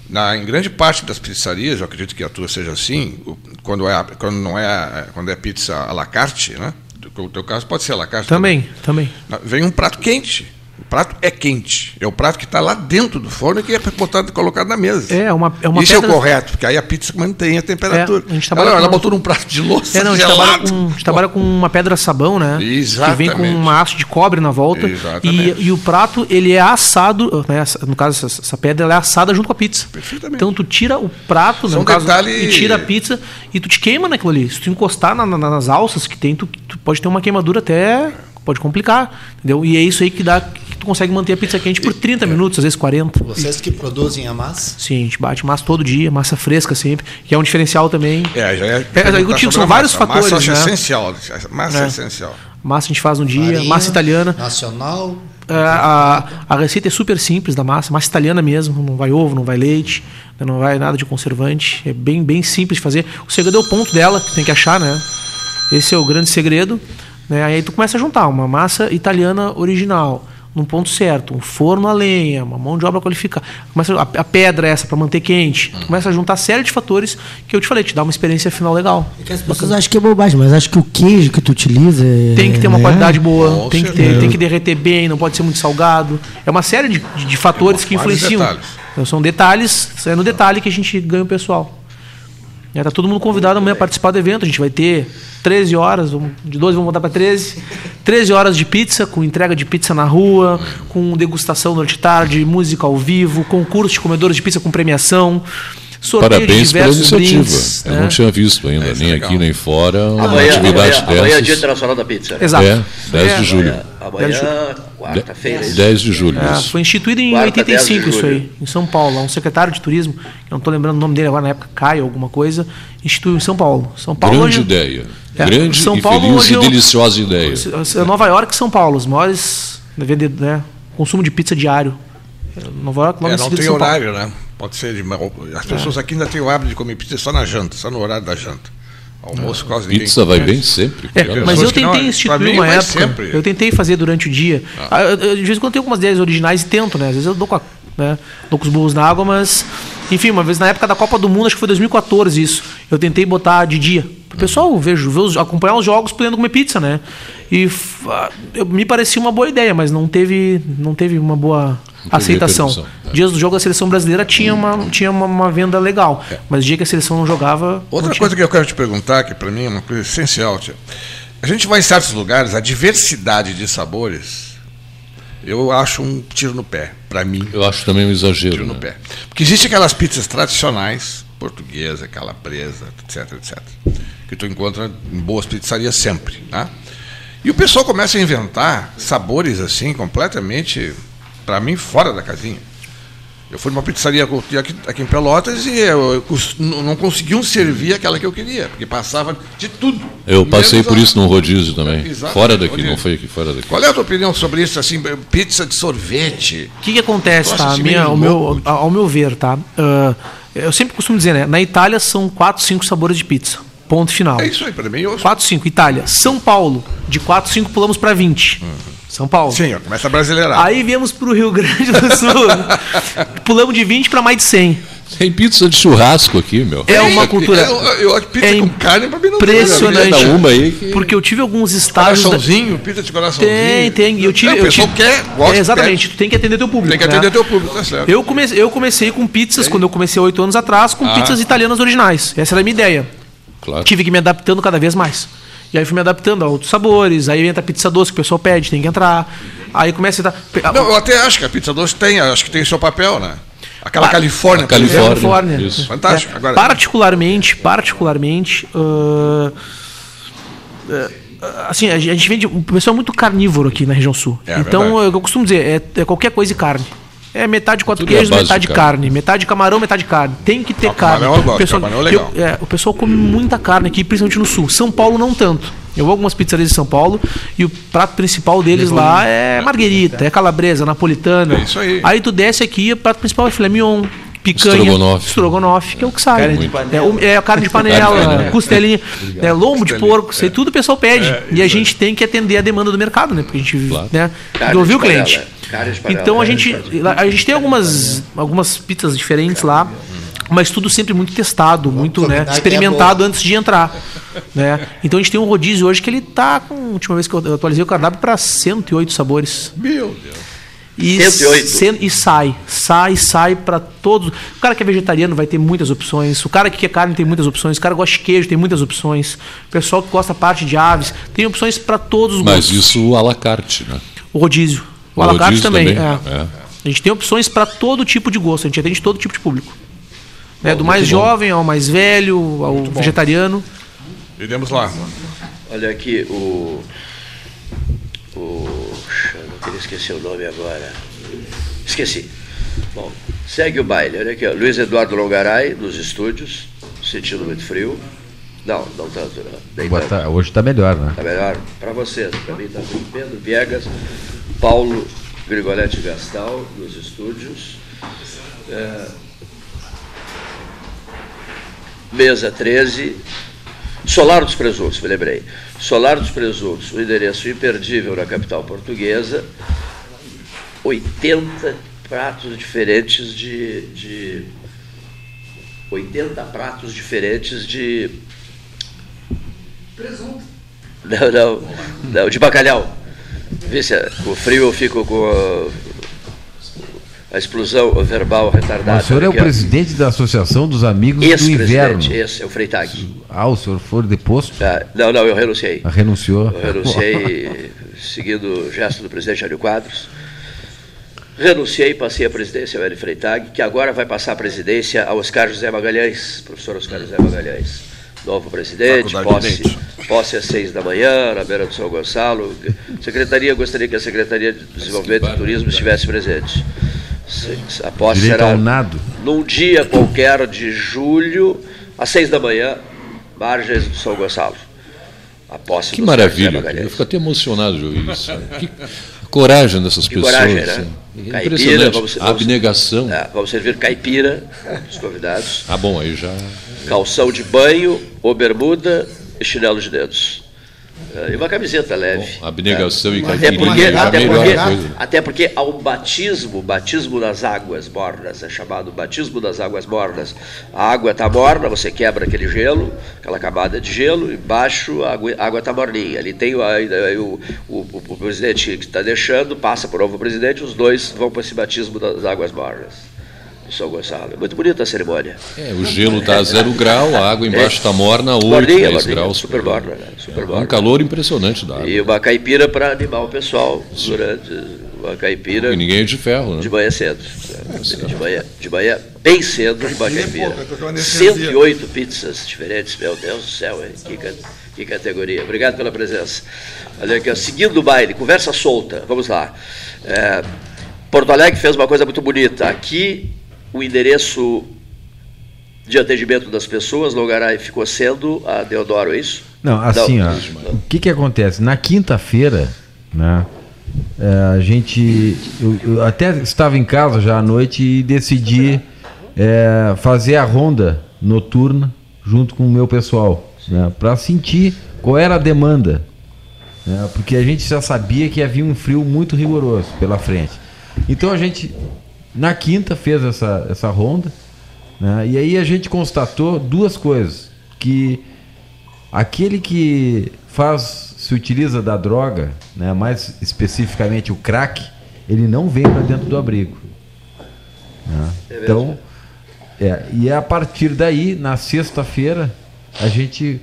Na, em grande parte das pizzarias, eu acredito que a tua seja assim, quando, é, quando não é, quando é pizza à la carte, né? O teu caso pode ser à la carte
Também, também.
Vem um prato quente. Prato é quente. É o prato que está lá dentro do forno e que é botado, colocado na mesa.
É, uma- é uma
Isso é o
pedra-
correto, porque aí a pizza mantém a temperatura.
É, a gente
ela, ela
com-
botou num prato de louça
É, não, a gente trabalha, com, a gente trabalha com uma pedra sabão, né?
Exatamente.
Que vem com uma haste de cobre na volta.
Exatamente.
E, e o prato, ele é assado, né? No caso, essa, essa pedra ela é assada junto com a pizza.
Perfeitamente.
Então tu tira o prato, né, no caso,
detalhe-
e tira a pizza e tu te queima naquilo ali. Se tu encostar na- na- nas alças que tem, tu, tu pode ter uma queimadura até. Pode complicar, entendeu? E é isso aí que dá tu consegue manter a pizza quente por 30 minutos, às vezes 40.
Vocês que produzem a massa?
Sim, a gente bate massa todo dia, massa fresca sempre, que é um diferencial também.
É, já é.
É, digo,
sobre
são
a
vários
massa. A
fatores,
Massa
né?
essencial. Massa é,
É.
essencial.
Massa a gente faz no dia,
Farinha,
massa italiana.
Nacional.
É, a, a receita é super simples da massa, massa italiana mesmo, não vai ovo, não vai leite, não vai nada de conservante, é bem, bem simples de fazer. O segredo é o ponto dela, que tem que achar, né? Esse é o grande segredo. Né? Aí tu começa a juntar uma massa italiana original, num ponto certo, um forno a lenha, uma mão de obra qualificada, começa a, a pedra essa para manter quente, tu começa a juntar série de fatores que eu te falei, te dá uma experiência final legal.
É que as pessoas acham que é bobagem, mas acho que o queijo que tu utiliza. é-
Tem que ter uma
né?
qualidade boa,
Com
tem que, ter, tem que derreter bem, não pode ser muito salgado. É uma série de, de- de fatores que influenciam.
detalhes.
Então, são detalhes, é no detalhe que a gente ganha o pessoal. É, tá todo mundo convidado amanhã a participar do evento. A gente vai ter 13 horas, vamos- de 12 vamos voltar para 13. 13 horas de pizza, com entrega de pizza na rua, com degustação durante a tarde, música ao vivo, concurso de comedores de pizza com premiação, sorteio
Parabéns
de
pela iniciativa.
brindes.
Eu
né?
não tinha visto ainda,
É, é
nem
legal.
aqui nem fora, uma
Amanhã,
atividade
amanhã, amanhã é Dia
dessas.
Internacional da Pizza.
Exato.
É, 10
É.
de julho.
Amanhã, quarta-feira. isso.
10 de julho.
É,
isso.
foi instituído em
Quarta, 10
85
de
isso aí, em São Paulo. Um secretário de turismo, que eu não estou lembrando o nome dele agora na época, Caio, alguma coisa, instituiu em São Paulo. São Paulo
Grande
hoje,
ideia.
É,
Grande
São
e
Paulo
feliz
hoje
e
eu-
deliciosa ideia.
É Nova York e São Paulo, os maiores vende- né, consumo de pizza diário. Nova York, logo
É, não tem
São Paulo.
horário, né? Pode ser de. As pessoas aqui ainda têm o hábito de comer pizza só na janta, só no horário da janta. Almoço quase ninguém.
Pizza vai bem sempre.
É, mas eu
que não-
tentei
pra
instituir uma época.
sempre.
Eu tentei fazer durante o dia. Ah, eu- eu- de vez em quando tenho algumas ideias originais e tento, né? Às vezes eu dou com, a, né? dou com os burros na água, mas. Enfim, uma vez na época da Copa do Mundo, acho que foi 2014 isso. Eu tentei botar de dia. O pessoal vejo, ver os- acompanhar os jogos podendo comer pizza, né? E f- ah, eu- me parecia uma boa ideia, mas não teve, não teve uma boa aceitação.
é.
Dias do jogo da seleção brasileira tinha uma, tinha uma, uma venda legal. Mas dia que a seleção não jogava.
Outra
não
coisa que eu quero te perguntar, que para mim é uma coisa essencial, tia. A gente vai em certos lugares, a diversidade de sabores, eu acho um tiro no pé, para mim.
Eu acho também um exagero.
tiro no
né?
pé. Porque existe aquelas pizzas tradicionais, portuguesa, calabresa, etc, etc, que tu encontra em boas pizzarias sempre, tá? E o pessoal começa a inventar sabores assim completamente, para mim, fora da casinha. Eu fui numa pizzaria aqui, aqui em Pelotas e eu, eu não conseguiam servir aquela que eu queria, porque passava de tudo.
Eu passei por
a-
isso no rodízio também.
Exatamente,
Fora daqui,
rodízio.
não foi aqui, fora daqui.
Qual é a tua opinião sobre isso, assim, pizza de sorvete?
O que, que acontece,
Nossa,
tá? Minha, ao, meu, ao meu ver, tá? Ah, eu sempre costumo dizer, né? Na Itália são 4, 5 sabores de pizza. Ponto final.
É isso aí, para mim. Eu...
4, 5. Itália. São Paulo. De 4, 5 pulamos para 20. São Paulo.
Sim, ó, começa a brasileirar.
Aí viemos pro Rio Grande do Sul. pulamos de 20 para mais de 100.
Tem pizza de churrasco aqui, meu.
É uma cultura
Eu, eu acho pizza
é
com carne pra mim não
impressionante.
Cada uma aí que...
Porque eu tive alguns estágios. da-
Coraçãozinho, pizza de coraçãozinho.
Tem, tem. Eu tive,
Não, o
eu
pessoal
tive...
quer, gosta,
É, exatamente. Tu tem que atender teu público.
Tem que
né?
atender teu público, tá certo.
Eu comecei, eu comecei com pizzas, quando eu comecei oito anos atrás, com
Ah.
pizzas italianas originais. Essa era a minha ideia.
Claro.
Tive que me adaptando cada vez mais. E aí fui me adaptando a outros sabores, aí entra a pizza doce que o pessoal pede, tem que entrar. Aí começa a entrar.
Não, eu até acho que a pizza doce tem, acho que tem o seu papel, né? Aquela
Ah,
Califórnia.
Califórnia.
Califórnia.
Isso.
Fantástico.
É,
Agora-
particularmente, particularmente, ah, ah, assim, a gente vende um pessoal muito carnívoro aqui na região sul.
É,
então,
verdade.
eu costumo dizer, é, é qualquer coisa e carne. É metade quatro
Tudo à
queijos,
base
metade
de
carne.
carne.
metade camarão, metade carne. Tem que ter
Ah,
carne.
gosto,
o, pessoal,
camarão é legal.
eu- é, o pessoal come muita carne aqui, principalmente no sul. São Paulo não tanto. Eu vou a algumas pizzarias de São Paulo e o prato principal deles lá é marguerita, é calabresa, napolitana.
É isso aí.
Aí tu desce aqui, o prato principal é filé mignon, picanha,
Estrogonofe.
estrogonofe, que é o que sai.
Carne de
É,
panela.
o- é a carne de panela, costelinha, é, lombo de porco, isso aí tudo o pessoal pede. e a gente tem que atender a demanda do mercado, né? Porque a gente
Claro.
né,
Carne de
o cliente.
carne de
Então a
carne de
gente, a gente tem algumas, algumas pizzas diferentes lá. Mas tudo sempre muito testado, muito né,
é
experimentado antes de entrar. Né? Então a gente tem um rodízio hoje que ele tá com. A última vez que eu atualizei o cardápio para 108 sabores.
Meu Deus.
E,
108.
sen- e sai, sai, sai para todos. O cara que é vegetariano vai ter muitas opções. O cara que quer carne tem muitas opções. O cara que gosta de queijo tem muitas opções. O pessoal que gosta parte de aves tem opções para todos os
Mas
gostos.
isso à la carte, né?
O rodízio. O,
O
alacarte
rodízio
também.
também,
é.
é.
A gente tem opções para todo tipo de gosto. A gente atende todo tipo de público. Né? Do mais
muito bom.
jovem ao mais velho, ao vegetariano.
Iremos lá.
Olha aqui, o. O. ele esqueceu o nome agora. Esqueci. Bom, segue o baile. Olha aqui, ó. Luiz Eduardo Longaray, nos estúdios, sentindo muito frio. Não, não tanto, não. Nem
Boa
tanto.
tarde. Hoje está melhor, né?
Tá melhor? Para vocês, para mim tá tudo. Pedro Viegas, Paulo Grigoletti Gastal, nos estúdios. É, mesa 13. Solar dos Presuntos, me lembrei. Solar dos Presuntos, o endereço imperdível na capital portuguesa. 80 pratos diferentes de, de 80 pratos diferentes de não, não, não, de bacalhau. Vê se é- com frio eu fico com a, a explosão verbal retardada.
o senhor é o presidente da Associação dos Amigos do Inverno.
Ex-presidente, esse é o Freitag.
Ah, o senhor foi deposto?
Ah, não, não, eu renunciei.
Ah, Renunciou?
Eu renunciei seguindo o gesto do presidente Jânio Quadros. Renunciei passei a presidência ao Hélio Freitag, que agora vai passar a presidência ao Oscar José Magalhães, professor Oscar José Magalhães. Novo presidente,
Faculdade
posse, posse às seis da manhã, na beira do São Gonçalo. Secretaria, gostaria que a Secretaria de Desenvolvimento e Turismo estivesse presente. A posse
Direito
será
ao nado.
num dia qualquer de julho, às seis da manhã, margens do São Gonçalo. A posse
Que maravilha, eu fico até emocionado de ouvir isso. Que coragem dessas
Que
pessoas.
coragem, né?
assim.
Caipira,
Impressionante.
vamos-
A
vamos-
abnegação.
É, vamos servir caipira, os convidados,
Ah, bom, aí já.
calção de banho, ou bermuda e chinelo de dedos. É, E uma camiseta leve.
Abnegação e
Até
caipirinha
porque,
é
até, porque, até porque há um batismo, batismo nas águas mornas, é chamado batismo das águas mornas. A água está morna, você quebra aquele gelo, aquela camada de gelo, embaixo a água está morninha. Ali tem o, o, o, o- o presidente que está deixando, passa para o novo presidente, os dois vão para esse batismo das águas mornas. Em São Gonçalo. É muito bonita a cerimônia.
É, o gelo está a zero grau, a água embaixo está morna a 8,
Morninha,
10
morninha,
graus.
super morna, né? Super
É um
morna.
calor impressionante da água.
E uma caipira para animar o pessoal durante uma caipira
E ninguém é de ferro, né?
de manhã cedo. De manhã, de manhã bem cedo, uma caipira.
com anestesia.
108 pizzas diferentes, meu Deus do céu, hein? Que, que categoria. Obrigado pela presença. Olha aqui, ó, seguindo o baile, conversa solta, vamos lá. É, Porto Alegre fez uma coisa muito bonita. Aqui, o endereço de atendimento das pessoas, Longaray ficou sendo a Deodoro, é isso?
Não, assim, ó, o que que acontece? Na quinta-feira, né, é, a gente, eu, eu até estava em casa já à noite e decidi é, fazer a ronda noturna junto com o meu pessoal, né, para sentir qual era a demanda, né, porque a gente já sabia que havia um frio muito rigoroso pela frente. Então a gente, na quinta, fez essa, essa ronda, né, e aí a gente constatou duas coisas, que aquele que faz se utiliza da droga, né, mais especificamente o crack, ele não vem para dentro do abrigo. né? Então, é, e a partir daí, na sexta-feira, a gente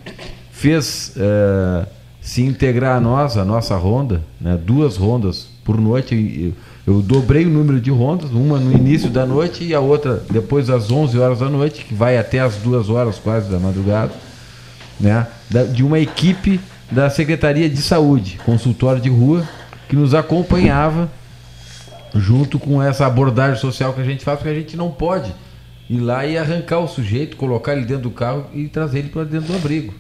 fez é, se integrar a nós, a nossa ronda, né, duas rondas por noite. Eu, eu dobrei o número de rondas, uma no início da noite e a outra depois das 11 horas da noite, que vai até as duas horas quase da madrugada né, de uma equipe da Secretaria de Saúde, consultório de rua, que nos acompanhava junto com essa abordagem social que a gente faz, porque a gente não pode ir lá e arrancar o sujeito, colocar ele dentro do carro e trazer ele para dentro do abrigo.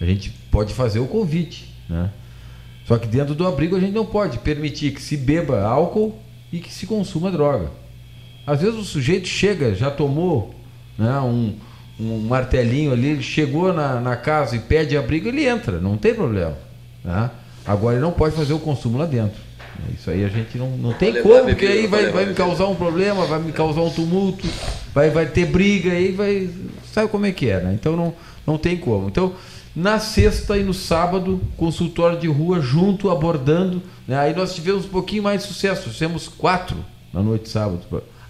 A gente pode fazer o convite, né? Só que dentro do abrigo a gente não pode permitir que se beba álcool e que se consuma droga. Às vezes o sujeito chega, já tomou né, um, um martelinho ali, ele chegou na, na casa e pede abrigo, ele entra, não tem problema. né? Agora ele não pode fazer o consumo lá dentro. Isso aí a gente não, não tem como, porque
bebida,
aí
vai
vai, me causar um problema, vai me causar um tumulto, vai, vai ter briga, aí vai. Sabe como é que é, né? Então não, não tem como. Então, na sexta e no sábado, consultório de rua junto, abordando. Né? Aí nós tivemos um pouquinho mais de sucesso. Fizemos quatro na noite de sábado,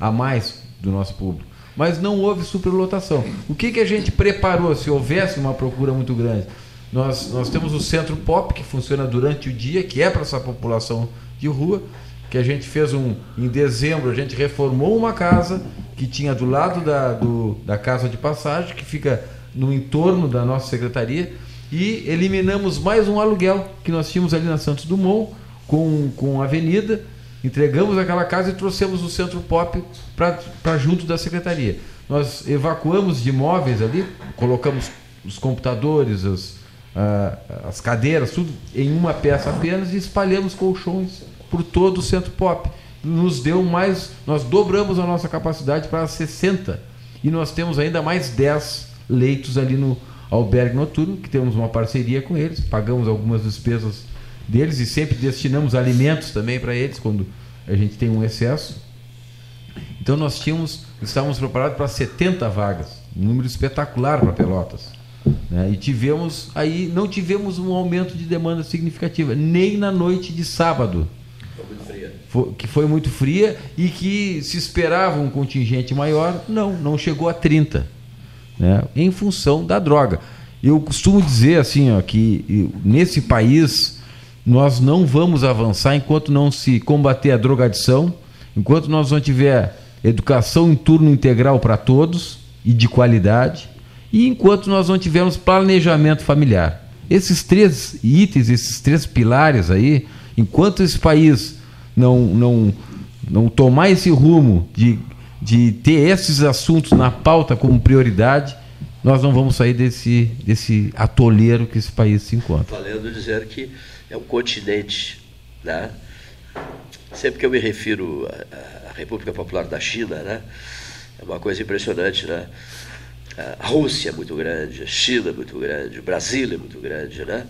a mais do nosso público. Mas não houve superlotação. O que, que a gente preparou se houvesse uma procura muito grande? Nós, nós temos o Centro Pop, que funciona durante o dia, que é para essa população de rua, que a gente fez um. Em dezembro, a gente reformou uma casa que tinha do lado da, do, da casa de passagem, que fica no entorno da nossa secretaria, e eliminamos mais um aluguel que nós tínhamos ali na Santos Dumont, com, com a avenida, entregamos aquela casa e trouxemos o centro pop para junto da secretaria. Nós evacuamos de imóveis ali, colocamos os computadores, as, as cadeiras, tudo em uma peça apenas e espalhamos colchões por todo o centro pop. Nos deu mais, nós dobramos a nossa capacidade para 60 e nós temos ainda mais 10 leitos ali no albergue noturno, que temos uma parceria com eles, pagamos algumas despesas deles e sempre destinamos alimentos também para eles quando a gente tem um excesso. Então nós tínhamos, estávamos preparados para 70 vagas, um número espetacular para Pelotas. Né? E tivemos aí, não tivemos um aumento de demanda significativa, nem na noite de sábado. Que foi muito fria e que se esperava um contingente maior, não, não chegou a 30, né? em função da droga. Eu costumo dizer assim, ó, que nesse país nós não vamos avançar enquanto não se combater a drogadição, enquanto nós não tiver educação em turno integral para todos e de qualidade, e enquanto nós não tivermos planejamento familiar. Esses três itens, esses três pilares aí, enquanto esse país não, não, não tomar esse rumo de, de ter esses assuntos na pauta como prioridade, nós não vamos sair desse, desse atoleiro que esse país se encontra.
Valendo dizer que é um continente, né? Sempre que eu me refiro à, República Popular da China, né? É uma coisa impressionante, né? A Rússia é muito grande, a China é muito grande, o Brasil é muito grande, né?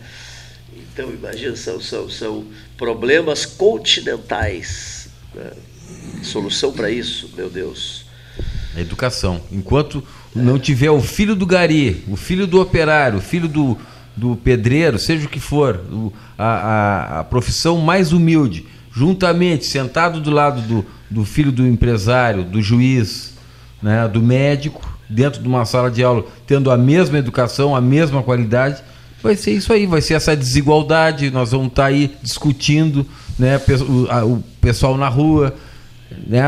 Então, imagina, são, são, são problemas continentais. Né? Solução para isso, meu Deus.
A educação. Enquanto não tiver o filho do gari, o filho do operário, o filho do, do pedreiro, seja o que for, a, a, a, profissão mais humilde, juntamente, sentado do lado do, do filho do empresário, do juiz, né, do médico, dentro de uma sala de aula tendo a mesma educação, a mesma qualidade, vai ser isso aí, vai ser essa desigualdade, nós vamos estar tá aí discutindo, né, o, pessoal na rua, né,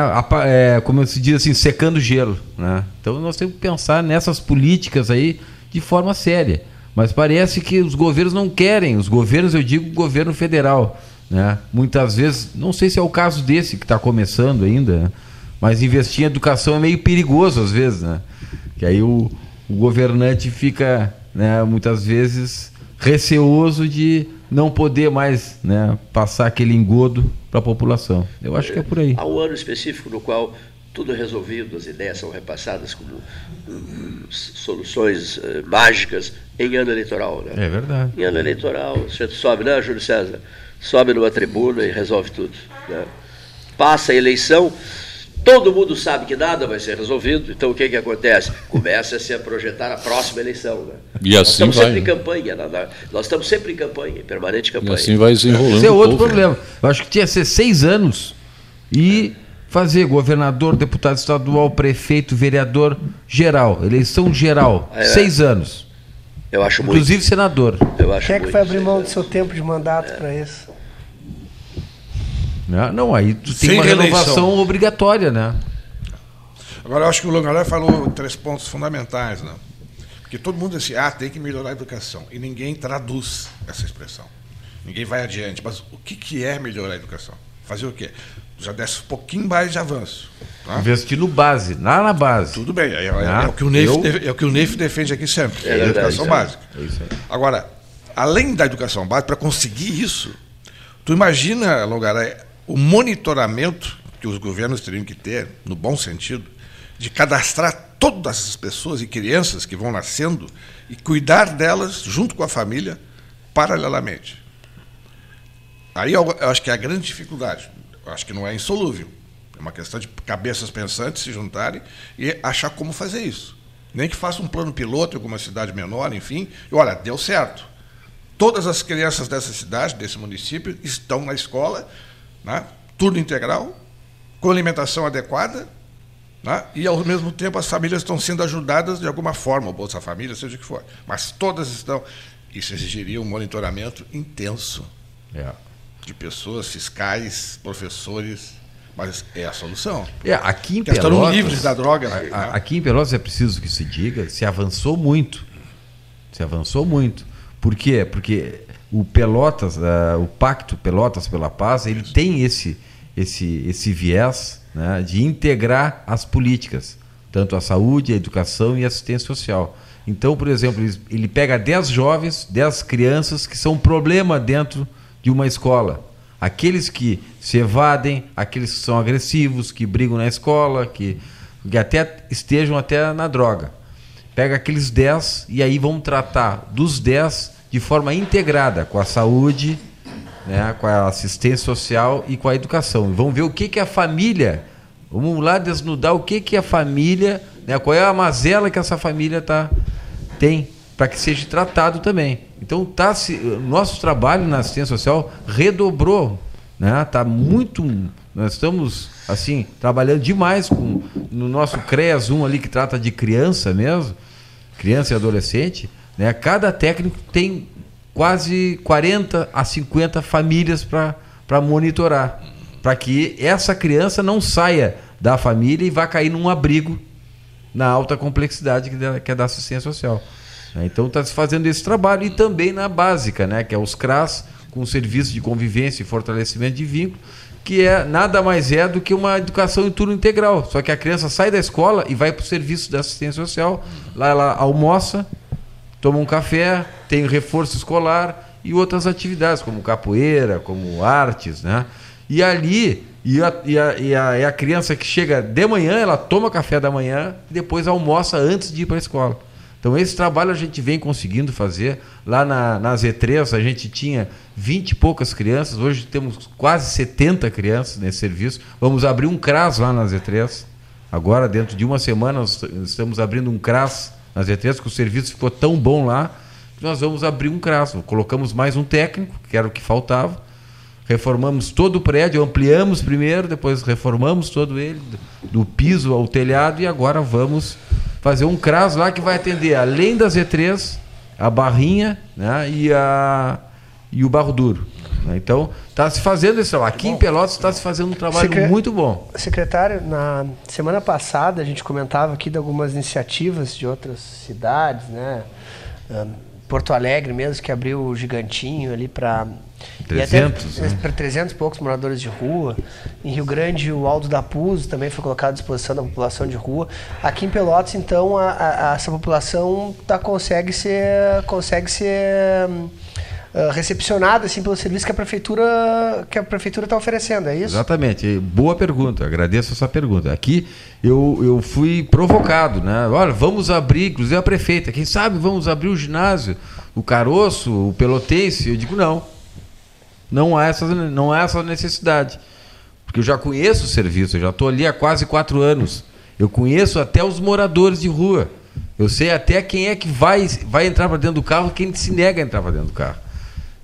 é, como se diz assim, secando gelo. Né? Então nós temos que pensar nessas políticas aí de forma séria. Mas parece que os governos não querem, os governos, eu digo governo federal. Né? Muitas vezes, não sei se é o caso desse que está começando ainda, né? mas investir em educação é meio perigoso às vezes. Né? Que aí o, o governante fica, né, muitas vezes, receoso de não poder mais né, passar aquele engodo para a população. Eu acho que é por aí.
Há um ano específico no qual tudo é resolvido, as ideias são repassadas como soluções uh, mágicas em ano eleitoral. Né?
É verdade.
Em ano eleitoral, você sobe, né, Júlio César? Sobe numa tribuna e resolve tudo. Né? Passa a eleição, Todo mundo sabe que nada vai ser resolvido, então o que, que acontece? Começa-se a projetar a próxima eleição. Né?
E assim nós
estamos
vai,
sempre né? em campanha, nós estamos sempre em campanha, em permanente campanha.
E assim vai desenrolando.
Esse é outro povo, problema. Né? Eu acho que tinha que ser seis anos e fazer governador, deputado estadual, prefeito, vereador geral, eleição geral, é, seis anos.
Eu acho
Inclusive
muito.
senador.
Eu acho Quem é que vai abrir mão do seu tempo de mandato é. para isso?
Né? Não, aí tu tem Sem uma reeleição. renovação obrigatória, né?
Agora, eu acho que o Longaré falou três pontos fundamentais, né? Porque todo mundo diz assim, ah, tem que melhorar a educação. E ninguém traduz essa expressão. Ninguém vai adiante. Mas o que, que é melhorar a educação? Fazer o quê? Já desce um pouquinho mais de avanço.
Tá? Investir no base, lá na base.
Tudo bem, é, é, é o, que o Neif, eu... é o que o Neif defende aqui sempre, é, a educação básica. É Agora, além da educação básica, para conseguir isso, tu imagina, Longaré, o monitoramento que os governos teriam que ter, no bom sentido, de cadastrar todas as pessoas e crianças que vão nascendo e cuidar delas junto com a família, paralelamente. Aí eu acho que é a grande dificuldade. Eu acho que não é insolúvel. É uma questão de cabeças pensantes se juntarem e achar como fazer isso. Nem que faça um plano piloto em alguma cidade menor, enfim, e olha, deu certo. Todas as crianças dessa cidade, desse município, estão na escola né? turno integral, com alimentação adequada, né? e ao mesmo tempo as famílias estão sendo ajudadas de alguma forma, o Bolsa Família, seja o que for. Mas todas estão. Isso exigiria um monitoramento intenso
é.
de pessoas, fiscais, professores. Mas é a solução.
É, aqui em
Pelotas, estão livres da droga.
A, a, aqui em Pelotas é preciso que se diga, se avançou muito. Se avançou muito. Por quê? Porque o Pelotas, uh, o Pacto Pelotas pela Paz, ele tem esse, esse, esse viés né, de integrar as políticas, tanto a saúde, a educação e a assistência social. Então, por exemplo, ele, ele pega 10 jovens, 10 crianças que são problema dentro de uma escola. Aqueles que se evadem, aqueles que são agressivos, que brigam na escola, que, que até estejam até na droga. Pega aqueles 10 e aí vão tratar dos 10 de forma integrada com a saúde, né, com a assistência social e com a educação. Vamos ver o que, que a família, vamos lá desnudar o que, que a família, né, qual é a mazela que essa família tá, tem, para que seja tratado também. Então, tá, se, nosso trabalho na assistência social redobrou. Né, tá muito. Nós estamos assim trabalhando demais com no nosso CREAS 1 ali que trata de criança mesmo, criança e adolescente né? Cada técnico tem quase 40 a 50 famílias para monitorar, para que essa criança não saia da família e vá cair num abrigo na alta complexidade que é da assistência social. Né? Então está se fazendo esse trabalho e também na básica, né? que é os CRAS, com serviço de convivência e fortalecimento de vínculo, que é nada mais é do que uma educação em turno integral. Só que a criança sai da escola e vai para o serviço da assistência social, lá ela almoça, toma um café, tem reforço escolar e outras atividades, como capoeira, como artes, né? E ali, e a, e a, e a, e a criança que chega de manhã, ela toma café da manhã e depois almoça antes de ir para a escola. Então, esse trabalho a gente vem conseguindo fazer. Lá na, na Z3, a gente tinha 20 e poucas crianças, hoje temos quase 70 crianças nesse serviço. Vamos abrir um CRAS lá na Z3. Agora, dentro de uma semana, nós estamos abrindo um CRAS nas E3, que o serviço ficou tão bom lá, que nós vamos abrir um CRAS. Colocamos mais um técnico, que era o que faltava. Reformamos todo o prédio, ampliamos primeiro, depois reformamos todo ele, do piso ao telhado, e agora vamos fazer um CRAS lá que vai atender, além das E3, a barrinha né, e, a, e o barro duro. Né? Então, está se fazendo esse trabalho. Aqui bom, em Pelotas está se fazendo um trabalho secre... muito bom.
Secretário, na semana passada a gente comentava aqui de algumas iniciativas de outras cidades, né? Porto Alegre mesmo, que abriu o Gigantinho ali para
300,
né? para 300 e poucos moradores de rua. Em Rio Grande, o Aldo da Puz também foi colocado à disposição da população de rua. Aqui em Pelotas, então, a, a, essa população tá, consegue ser, consegue ser uh, recepcionada assim pelo serviço que a prefeitura que a prefeitura está oferecendo, é isso?
Exatamente. Boa pergunta. Agradeço essa pergunta. Aqui eu, eu fui provocado, né? Olha, vamos abrir, inclusive a prefeita, quem sabe vamos abrir o ginásio, o caroço, o pelotense. Eu digo não. Não há essa não há essa necessidade. Porque eu já conheço o serviço, eu já estou ali há quase quatro anos. Eu conheço até os moradores de rua. Eu sei até quem é que vai, vai entrar para dentro do carro, quem se nega a entrar para dentro do carro.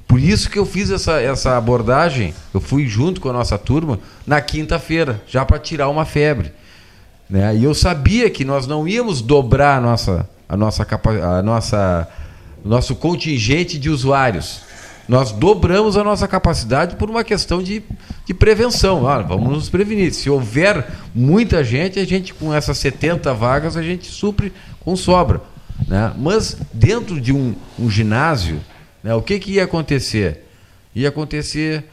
Por isso que eu fiz essa, essa abordagem, eu fui junto com a nossa turma na quinta-feira, já para tirar uma febre. Né? E eu sabia que nós não íamos dobrar a nossa, a nossa, a nossa, nosso contingente de usuários. Nós dobramos a nossa capacidade por uma questão de, de prevenção. Ah, vamos nos prevenir. Se houver muita gente, a gente com essas 70 vagas, a gente supre com sobra. Né? Mas dentro de um, um ginásio, né? O que, que ia acontecer? Ia acontecer,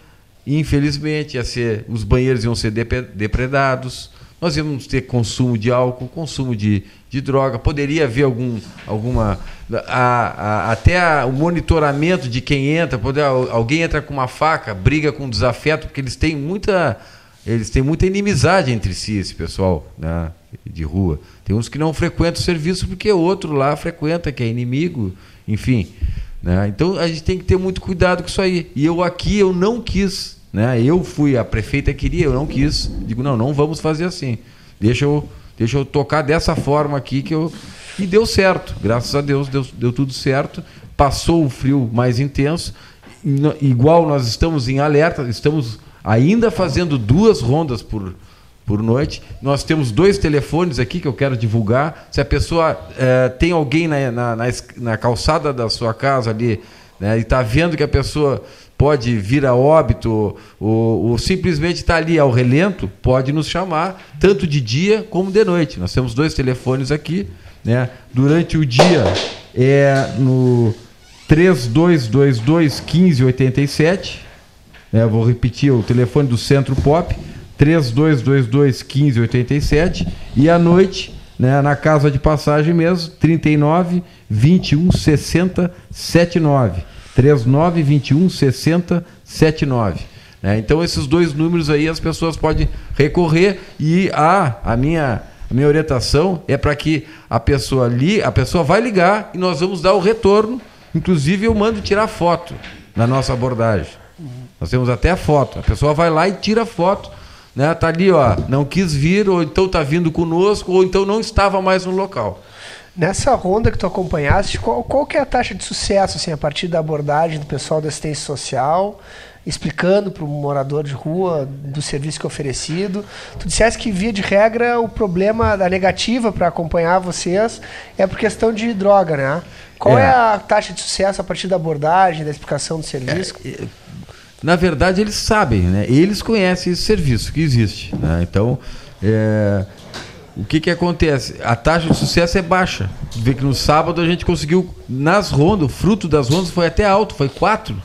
infelizmente, ia ser, os banheiros iam ser depredados, nós íamos ter consumo de álcool, consumo de, de droga, poderia haver algum, alguma. A, a, até a, o monitoramento de quem entra, poder, alguém entra com uma faca, briga com desafeto, porque eles têm muita. Eles têm muita inimizade entre si, esse pessoal né, de rua. Tem uns que não frequentam o serviço porque outro lá frequenta, que é inimigo, enfim. Né? Então a gente tem que ter muito cuidado com isso aí. E eu aqui eu não quis, né? Eu fui, a prefeita queria, eu não quis. Digo, não, não vamos fazer assim. Deixa eu, deixa eu tocar dessa forma aqui que eu. E deu certo, graças a Deus deu, deu tudo certo. Passou o frio mais intenso. Igual nós estamos em alerta, estamos ainda fazendo duas rondas por, por noite. Nós temos dois telefones aqui que eu quero divulgar. Se a pessoa é, tem alguém na, na, na, na, calçada da sua casa ali né, e está vendo que a pessoa pode vir a óbito ou, ou simplesmente está ali ao relento, pode nos chamar, tanto de dia como de noite. Nós temos dois telefones aqui. Né? Durante o dia é no 3222 1587. É, vou repetir o telefone do Centro Pop, 3222 1587. E à noite, né, na casa de passagem mesmo, 39 21 60 79. 39 21 60 79. Né? Então, esses dois números aí as pessoas podem recorrer e a, a minha. Minha orientação é para que a pessoa li, a pessoa vai ligar e nós vamos dar o retorno. Inclusive eu mando tirar foto na nossa abordagem. Nós temos até a foto. A pessoa vai lá e tira foto. Né? Tá ali, ó, não quis vir, ou então tá vindo conosco, ou então não estava mais no local.
Nessa ronda que tu acompanhaste, qual, qual que é a taxa de sucesso assim, a partir da abordagem do pessoal da assistência social, explicando para o morador de rua do serviço que é oferecido? Tu disseste que, via de regra, o problema da negativa para acompanhar vocês é por questão de droga, né? Qual é.
É.
a taxa de sucesso a partir da abordagem, da explicação do serviço?
Na verdade, eles sabem, né? Eles conhecem esse serviço que existe. Né? Então, é, o que, que acontece? A taxa de sucesso é baixa. Vê que no sábado a gente conseguiu, nas rondas, o fruto das rondas foi até alto, foi quatro.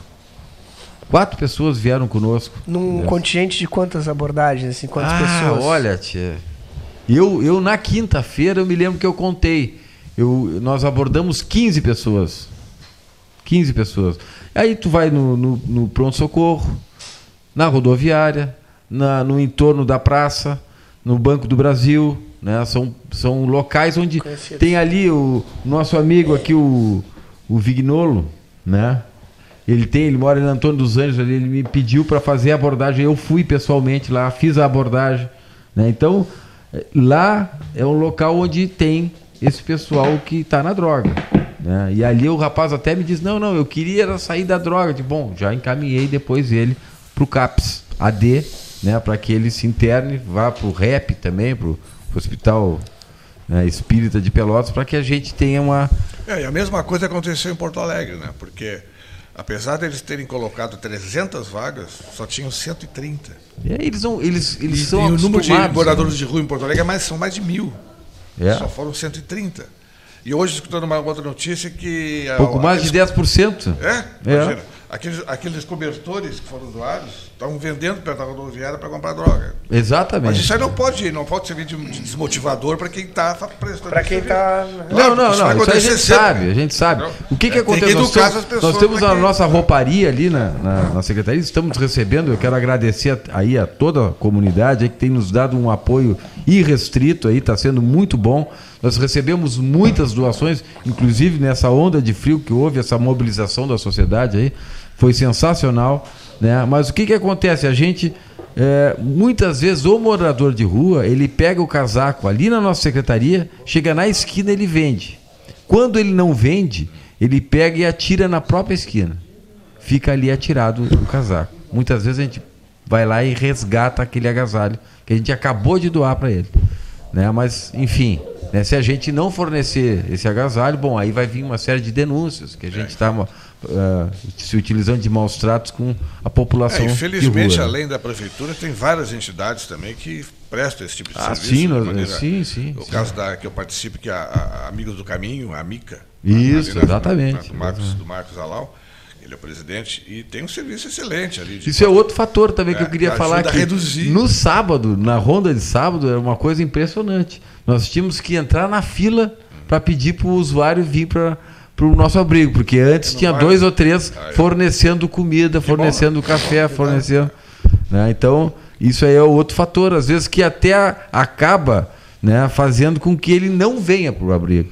Quatro pessoas vieram conosco.
Num contingente de quantas abordagens, assim, quantas
ah,
pessoas?
olha, tia. Eu, eu na quinta-feira, eu me lembro que eu contei. Eu, nós abordamos 15 pessoas. 15 pessoas. Aí tu vai no, no, no pronto-socorro, na rodoviária, na, no entorno da praça, no Banco do Brasil. Né? São, são locais onde
Conhecidos.
tem ali o nosso amigo aqui, o, o Vignolo, né? Ele tem, ele mora em Antônio dos Anjos ali, ele me pediu para fazer a abordagem, eu fui pessoalmente lá, fiz a abordagem, né? Então, eh, lá é um local onde tem esse pessoal que está na droga, né? E ali o rapaz até me diz: "Não, não, eu queria sair da droga". Digo, bom, já encaminhei depois ele pro CAPS AD, né, para que ele se interne, vá pro REP também, pro, pro Hospital né, Espírita de Pelotas, para que a gente tenha uma
É, e a mesma coisa aconteceu em Porto Alegre, né? Porque apesar deles terem colocado 300 vagas, só tinham 130.
É, eles são, eles, eles
e,
são
e o número de
acostumados,
moradores
né?
de rua em Porto Alegre é mais, são mais de mil.
É.
Só foram 130. E hoje, escutando uma outra notícia que... a-
Pouco mais de
aqueles-
10%.
É?
É.
Imagina. Aqueles, aqueles cobertores que foram doados estavam vendendo perto da rodoviária para comprar droga.
Exatamente.
Mas isso aí não pode, não pode servir de, de desmotivador para quem está prestando
Para quem está.
Não, não,
isso vai
não. Isso a gente
sempre.
sabe, a gente sabe.
Entendeu?
O que, que
É, tem
acontece?
que
Nós
educar
temos, nós temos a
que-
nossa rouparia ali na, na, na secretaria, estamos recebendo. Eu quero agradecer a- aí a toda a comunidade aí que tem nos dado um apoio irrestrito aí, está sendo muito bom. Nós recebemos muitas doações, inclusive nessa onda de frio que houve, essa mobilização da sociedade aí, foi sensacional. Né? Mas o que, que acontece? A gente, é, muitas vezes, o morador de rua, ele pega o casaco ali na nossa secretaria, chega na esquina ele vende. Quando ele não vende, ele pega e atira na própria esquina. Fica ali atirado o casaco. Muitas vezes a gente vai lá e resgata aquele agasalho que a gente acabou de doar para ele. Né? Mas, enfim, né, se a gente não fornecer esse agasalho, bom, aí vai vir uma série de denúncias que a gente está se utilizando de maus tratos com a população.
É,
de
infelizmente, além da prefeitura, tem várias entidades também que prestam esse tipo de
Ah,
serviço.
sim, nós-
maneira-
sim, sim,
O
sim.
caso da, que eu participo, que é a, a Amigos do Caminho, a Mica.
Isso,
na-
exatamente.
do, Marcos, do Marcos Alau, ele é o presidente, e tem um serviço excelente ali.
Isso é outro fator também que
É,
eu queria
que
falar aqui.
reduzir.
No sábado, na ronda de sábado, era uma coisa impressionante. Nós tínhamos que entrar na fila para pedir para o usuário vir para o nosso abrigo, porque antes tinha
vai.
dois ou três fornecendo comida, fornecendo café, fornecendo. né? Então, isso aí é outro fator, às vezes que até acaba né, fazendo com que ele não venha para o abrigo.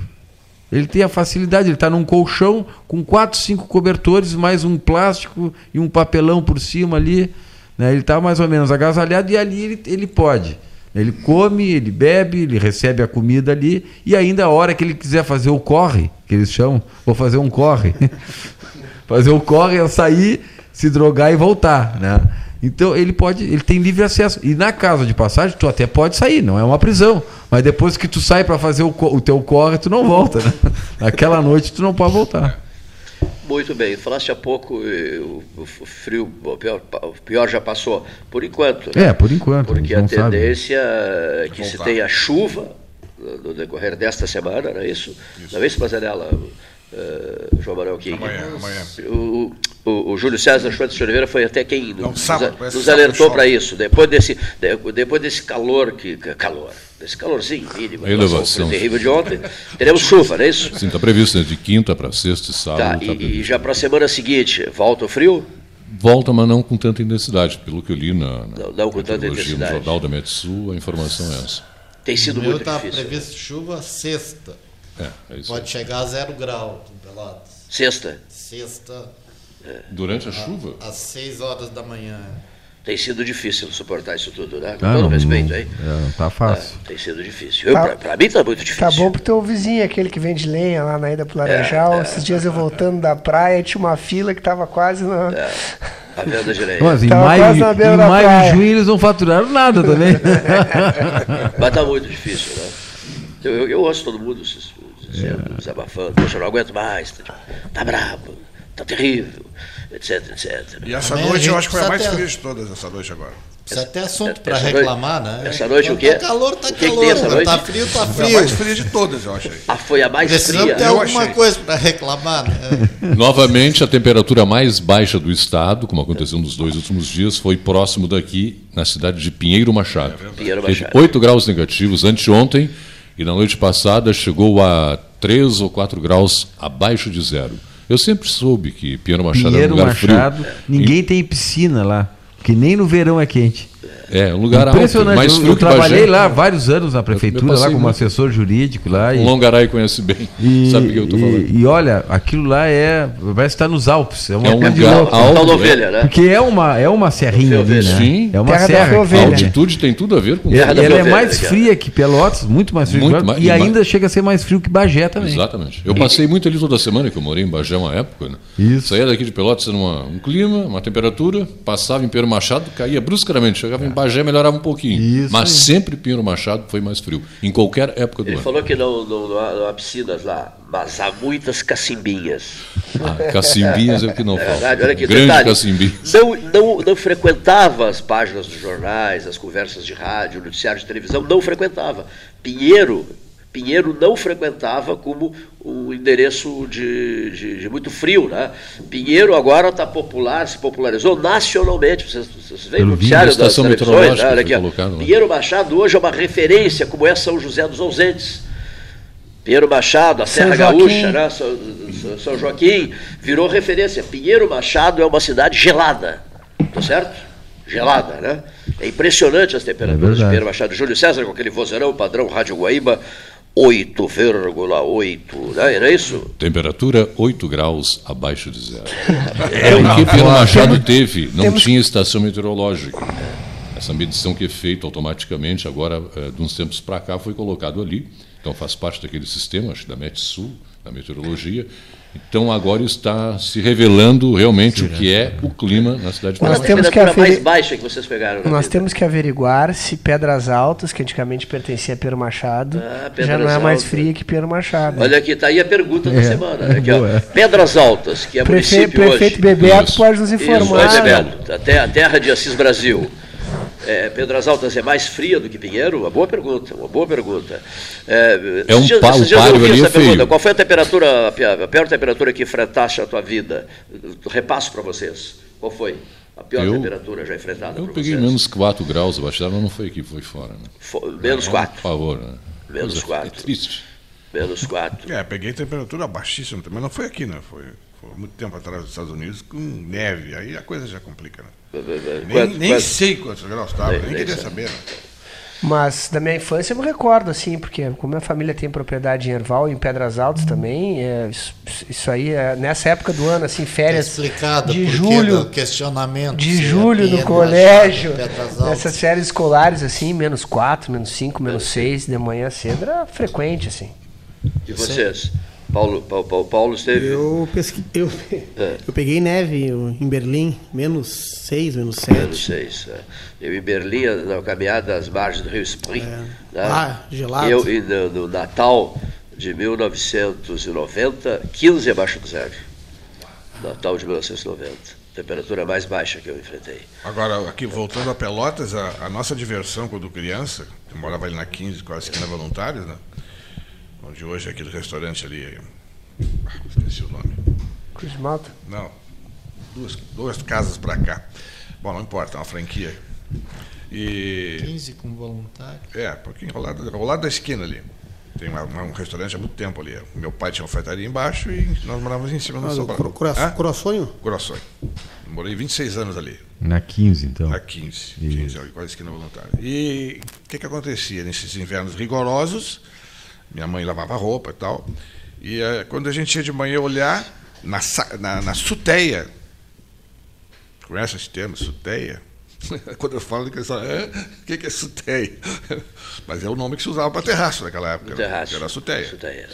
Ele tem a facilidade, ele está num colchão com quatro, cinco cobertores, mais um plástico e um papelão por cima ali. né? Ele está mais ou menos agasalhado e ali ele, ele pode. Ele come, ele bebe, ele recebe a comida ali e ainda a hora que ele quiser fazer o corre, que eles chamam, vou fazer um corre. fazer o corre é sair, se drogar e voltar, né? Então ele pode, ele tem livre acesso. E na casa de passagem tu até pode sair, não é uma prisão. Mas depois que tu sai para fazer o, o teu corre, tu não volta, né? Naquela noite tu não pode voltar.
Muito bem, falaste há pouco, eh, o, frio, o pior, o pior já passou, por enquanto. né?
É, por enquanto,
Porque a
não sabe.
tendência é que se tenha chuva no decorrer desta semana, não é isso? Não é isso, eh, João Manuel King.
Amanhã, amanhã.
O, o, o Júlio César Schwartz de Oliveira foi até quem
Não,
nos,
sábado,
nos alertou para isso. Depois desse, de- depois desse calor, que, que- calor, desse calorzinho mínimo,
A elevação.
terrível de ontem, teremos chuva, não é isso?
Sim, está previsto né, de quinta para sexta e sábado.
Tá,
tá
e, e já para a semana seguinte, volta o frio?
Volta, mas não com tanta intensidade. Pelo que eu li na, na
Não, não com tanta
meteorologia, no
intensidade.
jornal da Metsul, a informação é essa.
Tem sido
O
muito
está
difícil.
previsto chuva sexta.
É, é isso.
Pode chegar a zero grau em Pelotas.
Sexta,
Sexta,
Durante a chuva?
às 6 horas da manhã.
Tem sido difícil suportar isso tudo, né? Com
Ah,
todo
não,
respeito aí.
é, não tá fácil.
É, tem sido difícil.
Tá-
pra, pra mim tá muito difícil.
Tá bom pro teu vizinho, aquele que vende lenha lá na ida pro Laranjal. Esses dias eu voltando da praia, tinha uma fila que tava quase na.
A venda de lenha.
Mas em
Tava
maio, em maio e junho eles não faturaram nada também.
Mas tá muito difícil, né? Eu, eu, eu ouço todo mundo se- se- dizendo, desabafando, poxa, eu não aguento mais, tá, tá brabo, tá terrível, etc, etc.
E essa
Também
noite eu acho que foi a mais
ter-
fria de todas, essa noite agora.
Isso é até assunto para reclamar,
noite-
né?
essa noite o quê?
Tá calor, tá
O que que
calor.
tem essa
Quando
noite?
tá frio, tá
Foi a
frio.
mais fria de todas, eu achei.
Ah, foi a mais
Precisamos
fria.
ter
Eu
alguma
achei.
coisa para reclamar, né?
Novamente, a temperatura mais baixa do estado, como aconteceu nos dois últimos dias, foi próximo daqui, na cidade de Pinheiro Machado.
Pinheiro
Teve
Machado.
8 graus negativos anteontem e na noite passada chegou a 3 ou 4 graus abaixo de zero. Eu sempre soube que Pinheiro Machado
Pinheiro
era um lugar
Machado,
frio.
ninguém tem piscina lá. Que nem no verão é quente.
É, um lugar alto,
Impressionante.
mais
eu,
frio
eu
que
trabalhei lá vários anos na prefeitura, lá como
muito.
assessor jurídico lá.
O
E,
Longaray conhece bem,
e,
sabe o que eu estou falando.
e, olha, aquilo lá é. Parece estar nos Alpes. É uma
É um lugar alto,
Tal da
é.
ovelha, né?
Porque é uma, é uma serrinha ali, né?
Sim.
É uma
Terra
serra. que
ovelha.
A
né?
altitude tem tudo a ver com
E ela é mais fria que Pelotas, muito mais fria
Muito
que Pelotas, e
e
ainda chega a ser mais frio que Bagé também.
Exatamente. Eu passei muito ali toda semana, que eu morei em Bagé uma época. Né?
Isso.
Saía daqui de Pelotas era uma, um clima, uma temperatura, passava em Pinheiro Machado, caía bruscamente. Chegava em Bagé, melhorava um pouquinho.
Isso
Mas
aí.
sempre Pinheiro Machado foi mais frio, em qualquer época do
Ele
ano.
falou que não, não, não, há, não há piscinas lá, mas há muitas cacimbinhas.
Ah, Cacimbinhas é o que não
É
falta.
verdade, olha aqui,
Grande
detalhe,
Cacimbinhas.
não, não, não frequentava as páginas dos jornais, as conversas de rádio, o noticiário de televisão, não frequentava. Pinheiro, Pinheiro não frequentava como um endereço de, de, de muito frio. Né? Pinheiro agora está popular, se popularizou nacionalmente. Vocês, vocês veem o noticiário
estação
das televisões,
meteorológica
né? Olha aqui,
colocado.
Pinheiro Machado hoje é uma referência, como é São José dos Ausentes. Pinheiro Machado, a Serra. Gaúcha, né? São, São- São Joaquim, virou referência. Pinheiro Machado é uma cidade gelada, tá certo? Gelada, né? É impressionante as temperaturas de
verdade.
Pinheiro Machado. Júlio César, com aquele vozeirão padrão Rádio Guaíba, 8,8, né? Era isso?
Temperatura 8 graus abaixo de zero. É o que Pinheiro Machado teve, não
temos-
tinha estação meteorológica. Essa medição que é feita automaticamente, agora, eh, de uns tempos para cá, foi colocado ali. Então faz parte daquele sistema, acho que da Metsul, da meteorologia. Então agora está se revelando realmente o que é o clima na cidade de
Nós
Pelotas.
temos que
temperatura mais baixa que vocês pegaram? na
Nós
vida?
temos que averiguar se Pedras Altas, que antigamente pertencia a Pedro Machado,
Ah,
já não é mais
Altas.
fria que Pedro Machado.
Olha aqui, está aí a pergunta da
É,
semana. Né? Aqui, ó. Pedras Altas, que é
Prefe-
município
prefeito
hoje.
Bebeto
Isso.
pode nos
Isso,
informar.
vai Bebeto. A te- a terra de Assis Brasil. É, Pedras Altas é mais fria do que Pinheiro? Uma boa pergunta, uma boa pergunta. É,
É um
esses
pa-
esses
o
dias eu
páreo ali
essa pergunta. Qual foi a temperatura, a pi- a pior temperatura que enfrentaste a tua vida? Eu Repasso para vocês. Qual foi a pior
Eu-
temperatura já enfrentada
Eu
por
peguei
vocês?
menos 4 graus mas não foi aqui, foi fora. Né?
Fo- menos
Por
4.
favor. Né?
Menos
Coisa-
quatro.
É triste.
Menos 4.
É, peguei temperatura baixíssima também, mas não foi aqui, né? Foi, foi muito tempo atrás dos Estados Unidos com neve, aí a coisa já complica, né? Nem, nem sei quantos graus estava,
Nem-
nem, queria
sei.
saber. Né?
Mas da minha infância eu me recordo, assim, porque como minha família tem propriedade em Erval e em Pedras Altas também, é, isso, isso aí, é, nessa época do ano, assim,
Tá
férias
explicado
de julho,
do questionamento.
de
é
julho no colégio, nessas férias escolares, assim, menos 4, menos 5, menos 6, de manhã cedo, era frequente, assim.
E vocês? Paulo, Paulo, Paulo, Paulo esteve.
Eu, pesqui... eu,
É.
eu peguei neve em Berlim, menos 6, menos
Menos
7.
seis. é. Eu em Berlim, na caminhada às margens do Rio Spree. né?
Ah, gelado.
Eu e no, no Natal de 1990, 15 abaixo do zero. Natal de 1990. Temperatura mais baixa que eu enfrentei.
Agora, aqui voltando a Pelotas, a, a nossa diversão quando criança, eu morava ali na 15, quase esquina voluntários, né? Onde hoje é aquele restaurante ali, ah, esqueci o nome.
Cruz de Malta?
Não. Duas, duas casas para cá. Bom, não importa, é uma franquia. E.
15 com voluntário.
É, um pouquinho ao lado, ao lado da esquina ali. Tem uma- uma- um restaurante há muito tempo ali. Meu pai tinha uma ofertaria embaixo e nós morávamos em cima no
Ah, o
Sobral.
cro- cora-
Hã?
Coraçonho?
Corações. Morei 26 anos ali.
Na 15, então.
Na 15, 15 ali, quase esquina voluntária. E o que, que acontecia? Nesses invernos rigorosos, minha mãe lavava roupa e tal. E eh, quando a gente ia de manhã olhar, na, na, na suteia, conhece esse termo, suteia? Quando eu falo, que "Hã? o que, que é suteia? Mas é o nome que se usava para terraço naquela época. né?
Terraço.
Era suteia.
Suteia.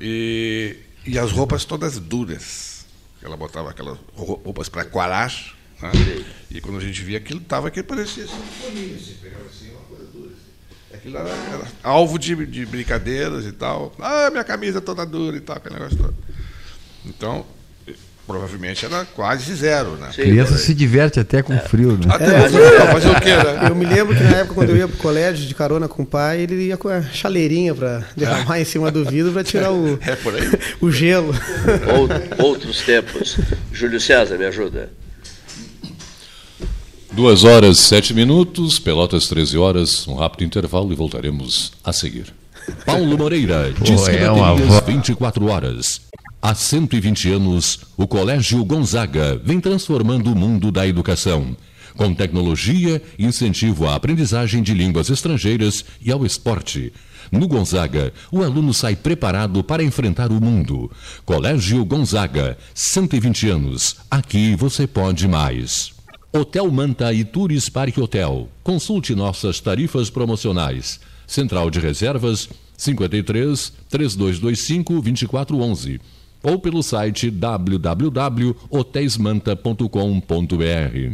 E, e as roupas todas duras. Ela botava aquelas rou- roupas para quarar. Né? E quando a gente via aquilo, estava que parecia assim, um paninho, assim, pegava assim, uma coisa dura. Assim. Aquilo era, era alvo de, de brincadeiras e tal. Ah, minha camisa toda dura e tal, aquele negócio todo. Então, provavelmente era quase zero, né?
Sim.
Criança se diverte até com frio, né?
Até mas fazer o quê, né?
Eu me lembro que na época, quando eu ia pro colégio de carona com o pai, ele ia com a chaleirinha pra derramar em cima do vidro pra tirar o,
É por aí.
o gelo.
Ou- outros tempos. Júlio César, me ajuda.
Duas horas, sete minutos, Pelotas 13 horas, um rápido intervalo e voltaremos a seguir. Paulo Moreira, Disque
é uma
Baterias
voz.
24 horas. Há 120 anos, o Colégio Gonzaga vem transformando o mundo da educação. Com tecnologia, incentivo à aprendizagem de línguas estrangeiras e ao esporte. No Gonzaga, o aluno sai preparado para enfrentar o mundo. Colégio Gonzaga, 120 anos. Aqui você pode mais. Hotel Manta e Tours Parque Hotel. Consulte nossas tarifas promocionais. Central de Reservas 53 3225 2411 ou pelo site www.hotelsmanta.com.br.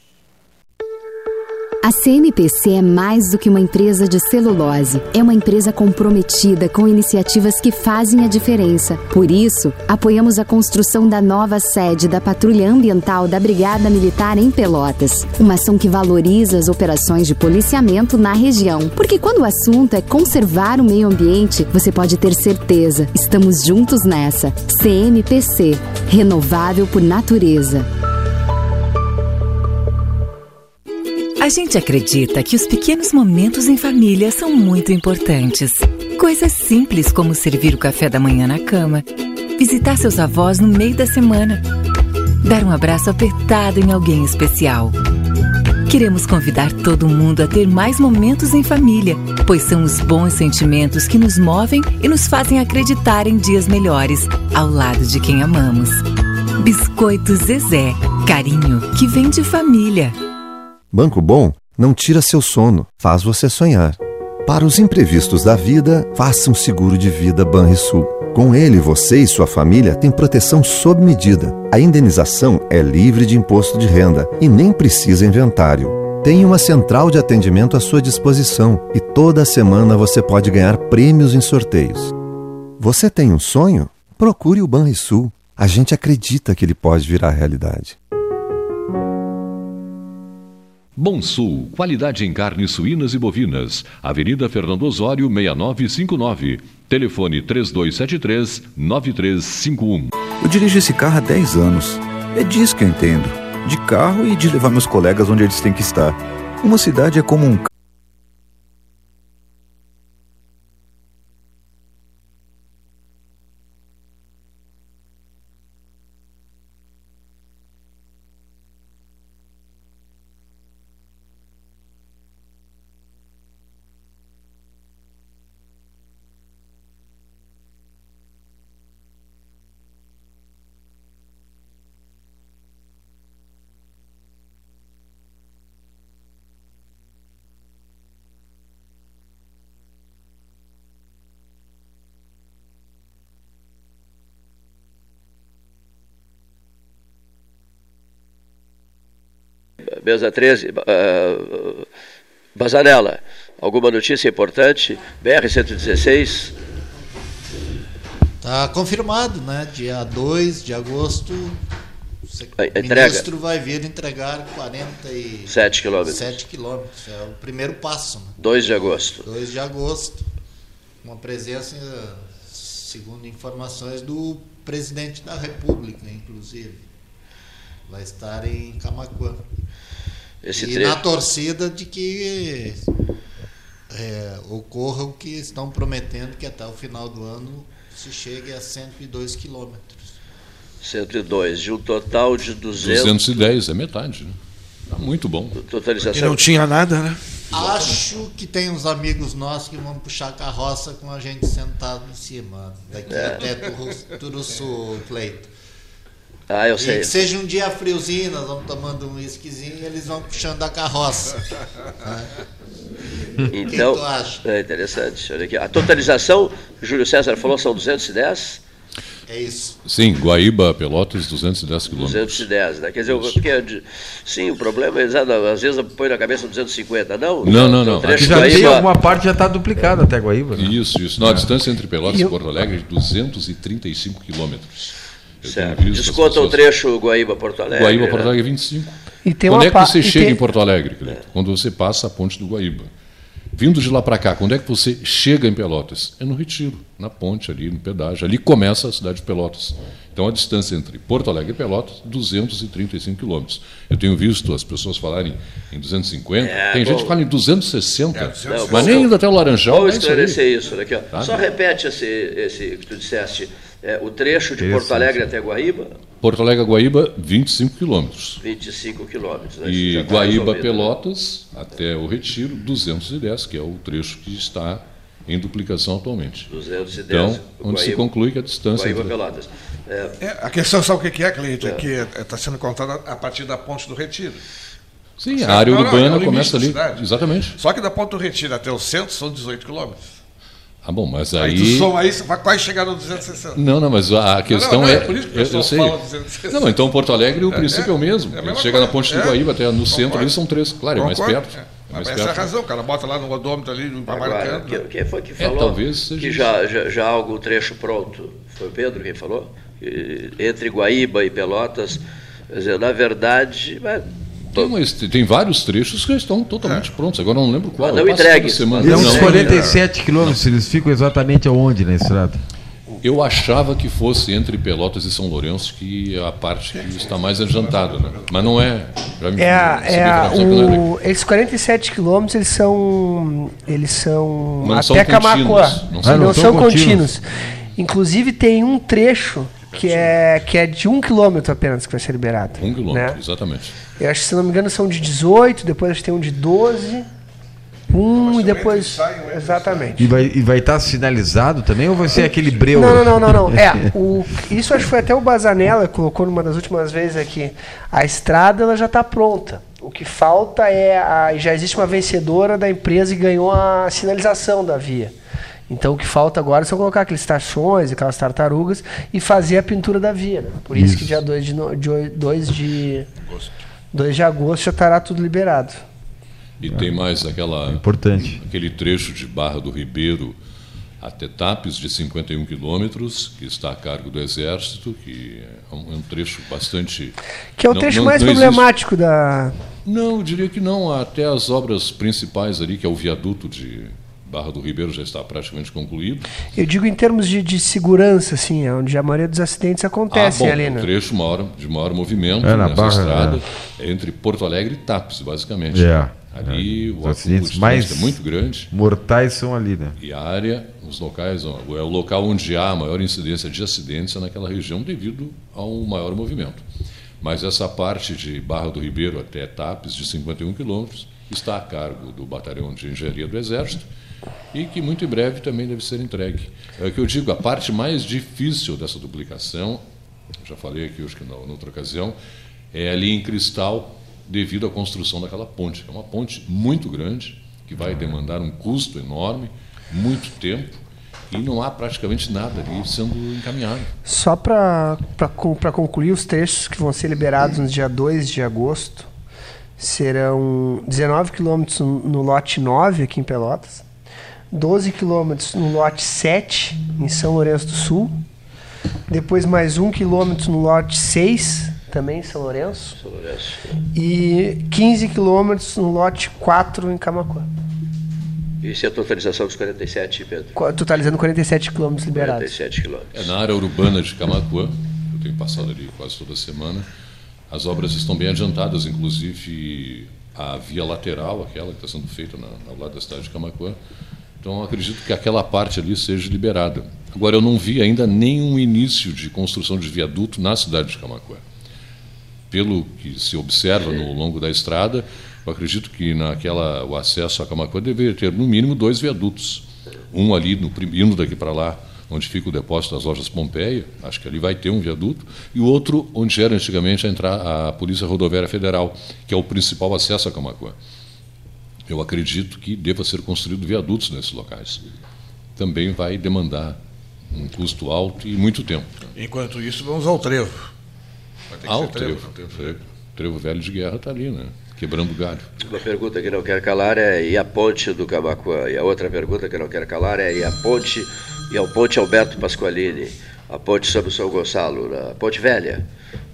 A CMPC é mais do que uma empresa de celulose. É uma empresa comprometida com iniciativas que fazem a diferença. Por isso, apoiamos a construção da nova sede da Patrulha Ambiental da Brigada Militar em Pelotas. Uma ação que valoriza as operações de policiamento na região. Porque quando o assunto é conservar o meio ambiente, você pode ter certeza. Estamos juntos nessa. CMPC Renovável por Natureza.
A gente acredita que os pequenos momentos em família são muito importantes. Coisas simples como servir o café da manhã na cama, visitar seus avós no meio da semana, dar um abraço apertado em alguém especial. Queremos convidar todo mundo a ter mais momentos em família, pois são os bons sentimentos que nos movem e nos fazem acreditar em dias melhores, ao lado de quem amamos. Biscoito Zezé, carinho que vem de família.
Banco Bom não tira seu sono, faz você sonhar. Para os imprevistos da vida, faça um seguro de vida Banrisul. Com ele, você e sua família têm proteção sob medida. A indenização é livre de imposto de renda e nem precisa inventário. Tem uma central de atendimento à sua disposição e toda semana você pode ganhar prêmios em sorteios. Você tem um sonho? Procure o Banrisul. A gente acredita que ele pode virar realidade.
Bom Sul, qualidade em carnes suínas e bovinas. Avenida Fernando Osório, 6959. Telefone 3273-9351.
Eu dirijo esse carro há 10 anos. É disso que eu entendo. De carro e de levar meus colegas onde eles têm que estar. Uma cidade é como um
Mesa 13, uh, Bazanella, alguma notícia importante? BR-116,
Está confirmado, né? Dia 2 de agosto, o
entrega.
ministro vai vir entregar 47
Sete quilômetros.
7 quilômetros. É o primeiro passo, né?
2 de agosto.
2 de agosto. Uma presença, segundo informações, do presidente da República, inclusive. Vai estar em Camacuã.
Esse
e
trecho.
na torcida de que é, ocorra o que estão prometendo, que até o final do ano se chegue a 102 quilômetros.
102, de um total de 200.
210, é metade. Né? Tá muito bom.
Totalização.
E não tinha nada, né?
Acho que tem uns amigos nossos que vão puxar a carroça com a gente sentado em cima, daqui
É.
até Turu- Turuçu, Cleito.
Ah, eu
E
sei.
que seja um dia friozinho, nós vamos tomando um whiskyzinho e eles vão puxando a carroça. né?
Então,
que tu acha?
é interessante. Olha aqui. A totalização, Júlio César falou, são 210?
É isso.
Sim, Guaíba, Pelotas, 210 quilômetros.
210, né? Quer dizer, o- porque, é sim, o problema é, às vezes põe na cabeça 250, não?
Não, não, não.
Aqui já tem
Guaíba-
alguma parte já está duplicada até Guaíba. né?
Isso, isso. Não, a distância entre Pelotas
E
e Porto Alegre é de 235 quilômetros.
Certo. Desconta o trecho Guaíba-Porto Alegre.
Guaíba, Porto
né?
Alegre, 25.
E tem
quando
uma
é que você
e
chega
tem-
em Porto Alegre, Cleiton? Quando você passa a ponte do Guaíba. Vindo de lá para cá, quando é que você chega em Pelotas? É no Retiro, na ponte ali, no pedágio. Ali começa a cidade de Pelotas. Então a distância entre Porto Alegre e Pelotas, 235 quilômetros. Eu tenho visto as pessoas falarem em 250,
É,
tem
bom.
gente que fala em 260,
É, 260.
mas nem indo até o Laranjal.
Vamos
é isso
esclarecer isso daqui. Ó.
Tá?
Só repete esse, esse que tu disseste. É, o trecho de Porto. Alegre até Guaíba,
Porto Alegre a Guaíba, 25 quilômetros.
25 quilômetros. Né? Isso
E
tá
Guaíba
né?
Pelotas até o Retiro, 210, que é o trecho que está em duplicação atualmente.
210.
Então, onde se
Guaíba-
conclui que a distância
Guaíba
entre-
Pelotas. É,
É, a questão, sabe o que é, Cleide? É que está sendo contada a partir da ponte do Retiro.
Sim, a área
Não, não,
urbana
é
começa ali. Exatamente.
Só que da ponte do Retiro até o centro são 18 quilômetros.
Ah, bom, mas
Aí,
aí.
tu soma aí, quase chegar no 260.
Não, não, mas a questão
não,
é.
é por isso que o
eu,
pessoal
eu sei.
fala 260.
Não, então Porto Alegre o
É,
princípio é,
é,
o mesmo.
é a
Ele
mesma
chega na ponte do
É,
Guaíba até no centro
concordo.
ali são três. Claro, é mais
Concordo.
perto.
É.
É
Mas
mais
essa é a
perto.
razão, o cara bota lá no odômetro ali,
Agora,
marcando.
quem, quem foi que
É,
falou
talvez seja
que
isso.
já, já, já algum trecho pronto? Foi o Pedro quem falou? Que entre Guaíba e Pelotas, quer dizer, na verdade, mas,
Tem, uma- tem vários trechos que estão totalmente prontos. Agora não lembro qual. Eu
não entregues,
semana.
Tem uns
Não,
47 quilômetros, eles ficam exatamente aonde na estrada?
Eu achava que fosse entre Pelotas e São Lourenço que é a parte que está mais adiantada, né? Mas não é. Já me-
É, a- é a-
não é
o, esses 47 quilômetros, eles são. Eles são.
Não são
até Camacuã.
contínuos, não
Não,
são-
não
são,
são
contínuos. Inclusive, tem um trecho que é, que é de um quilômetro apenas que vai ser liberado.
Um quilômetro,
né?
exatamente.
Eu acho que, se não me engano, são de 18, depois acho que tem um de 12, um e depois. Exatamente.
E vai estar e vai tá sinalizado também ou vai ser aquele breu?
Não, não, não, não, não. É, o, isso acho que foi até o Bazanella que colocou numa das últimas vezes aqui. A estrada ela já está pronta. O que falta é a, já existe uma vencedora da empresa e ganhou a sinalização da via. Então o que falta agora é só colocar aqueles tachões, aquelas tartarugas e fazer a pintura da via. né? Por isso, que
Isso.
dia 2 de, no- de, oi- 2 de 2 de agosto já estará tudo liberado.
E tem mais aquela,
Importante.
aquele trecho de Barra do Ribeiro até Tapes, de 51 quilômetros, que está a cargo do Exército, que é um, é um trecho bastante.
Que é o
Não-
trecho
não-
mais
não existe-
problemático da.
Não, eu diria que não. Até as obras principais ali, que é o viaduto de Barra do Ribeiro, já está praticamente concluído.
Eu digo em termos de, de segurança, assim, é onde a maioria dos acidentes acontecem
ah, bom,
ali,
é um
né?
trecho maior, de maior movimento
É, na
nessa
Barra,
estrada, entre Porto Alegre e Tapes, basicamente.
É.
Ali
É.
o
Os acidentes
acúmulo de
mais
é muito grande.
mortais são ali, né?
E a área, os locais, é o local onde há a maior incidência de acidentes é naquela região devido ao maior movimento. Mas essa parte de Barra do Ribeiro até Tapes, de 51 quilômetros, está a cargo do Batalhão de Engenharia do Exército e que muito em breve também deve ser entregue. É o que eu digo, a parte mais difícil dessa duplicação, já falei aqui hoje que na outra ocasião, é ali em Cristal, devido à construção daquela ponte. É uma ponte muito grande, que vai demandar um custo enorme, muito tempo, e não há praticamente nada ali sendo encaminhado.
Só para concluir os trechos que vão ser liberados no dia 2 de agosto, serão 19 quilômetros no lote 9 aqui em Pelotas, 12 quilômetros no lote 7 em São Lourenço do Sul, depois mais um quilômetro no lote 6 também em São Lourenço,
São Lourenço.
e 15 quilômetros no lote 4 em Camacuã.
Isso é a totalização dos 47, Pedro.
Totalizando 47 quilômetros liberados.
47 quilômetros.
É na área urbana de Camacuã, eu tenho passado ali quase toda semana. As obras estão bem adiantadas, inclusive a via lateral, aquela que está sendo feita na, ao lado da cidade de Camacuã. Então, acredito que aquela parte ali seja liberada. Agora, eu não vi ainda nenhum início de construção de viaduto na cidade de Camacuã. Pelo que se observa no longo da estrada, eu acredito que naquela o acesso a Camacuã deveria ter no mínimo dois viadutos. Um ali no indo daqui para lá, onde fica o depósito das lojas Pompeia, acho que ali vai ter um viaduto, e o outro onde era antigamente a entrar a Polícia Rodoviária Federal, que é o principal acesso a Camacuã. Eu acredito que deva ser construído viadutos nesses locais. Também vai demandar um custo alto e muito tempo.
Enquanto isso, vamos ao trevo. Vai ter que
Ah,
ser
o trevo, trevo, trevo velho de guerra está ali, né? Quebrando galho.
Uma pergunta que não quero calar é e a ponte do Camacuã? E a outra pergunta que não quero calar é e a ponte e a ponte Alberto Pasqualini, a ponte sobre o São Gonçalo, né? a ponte velha,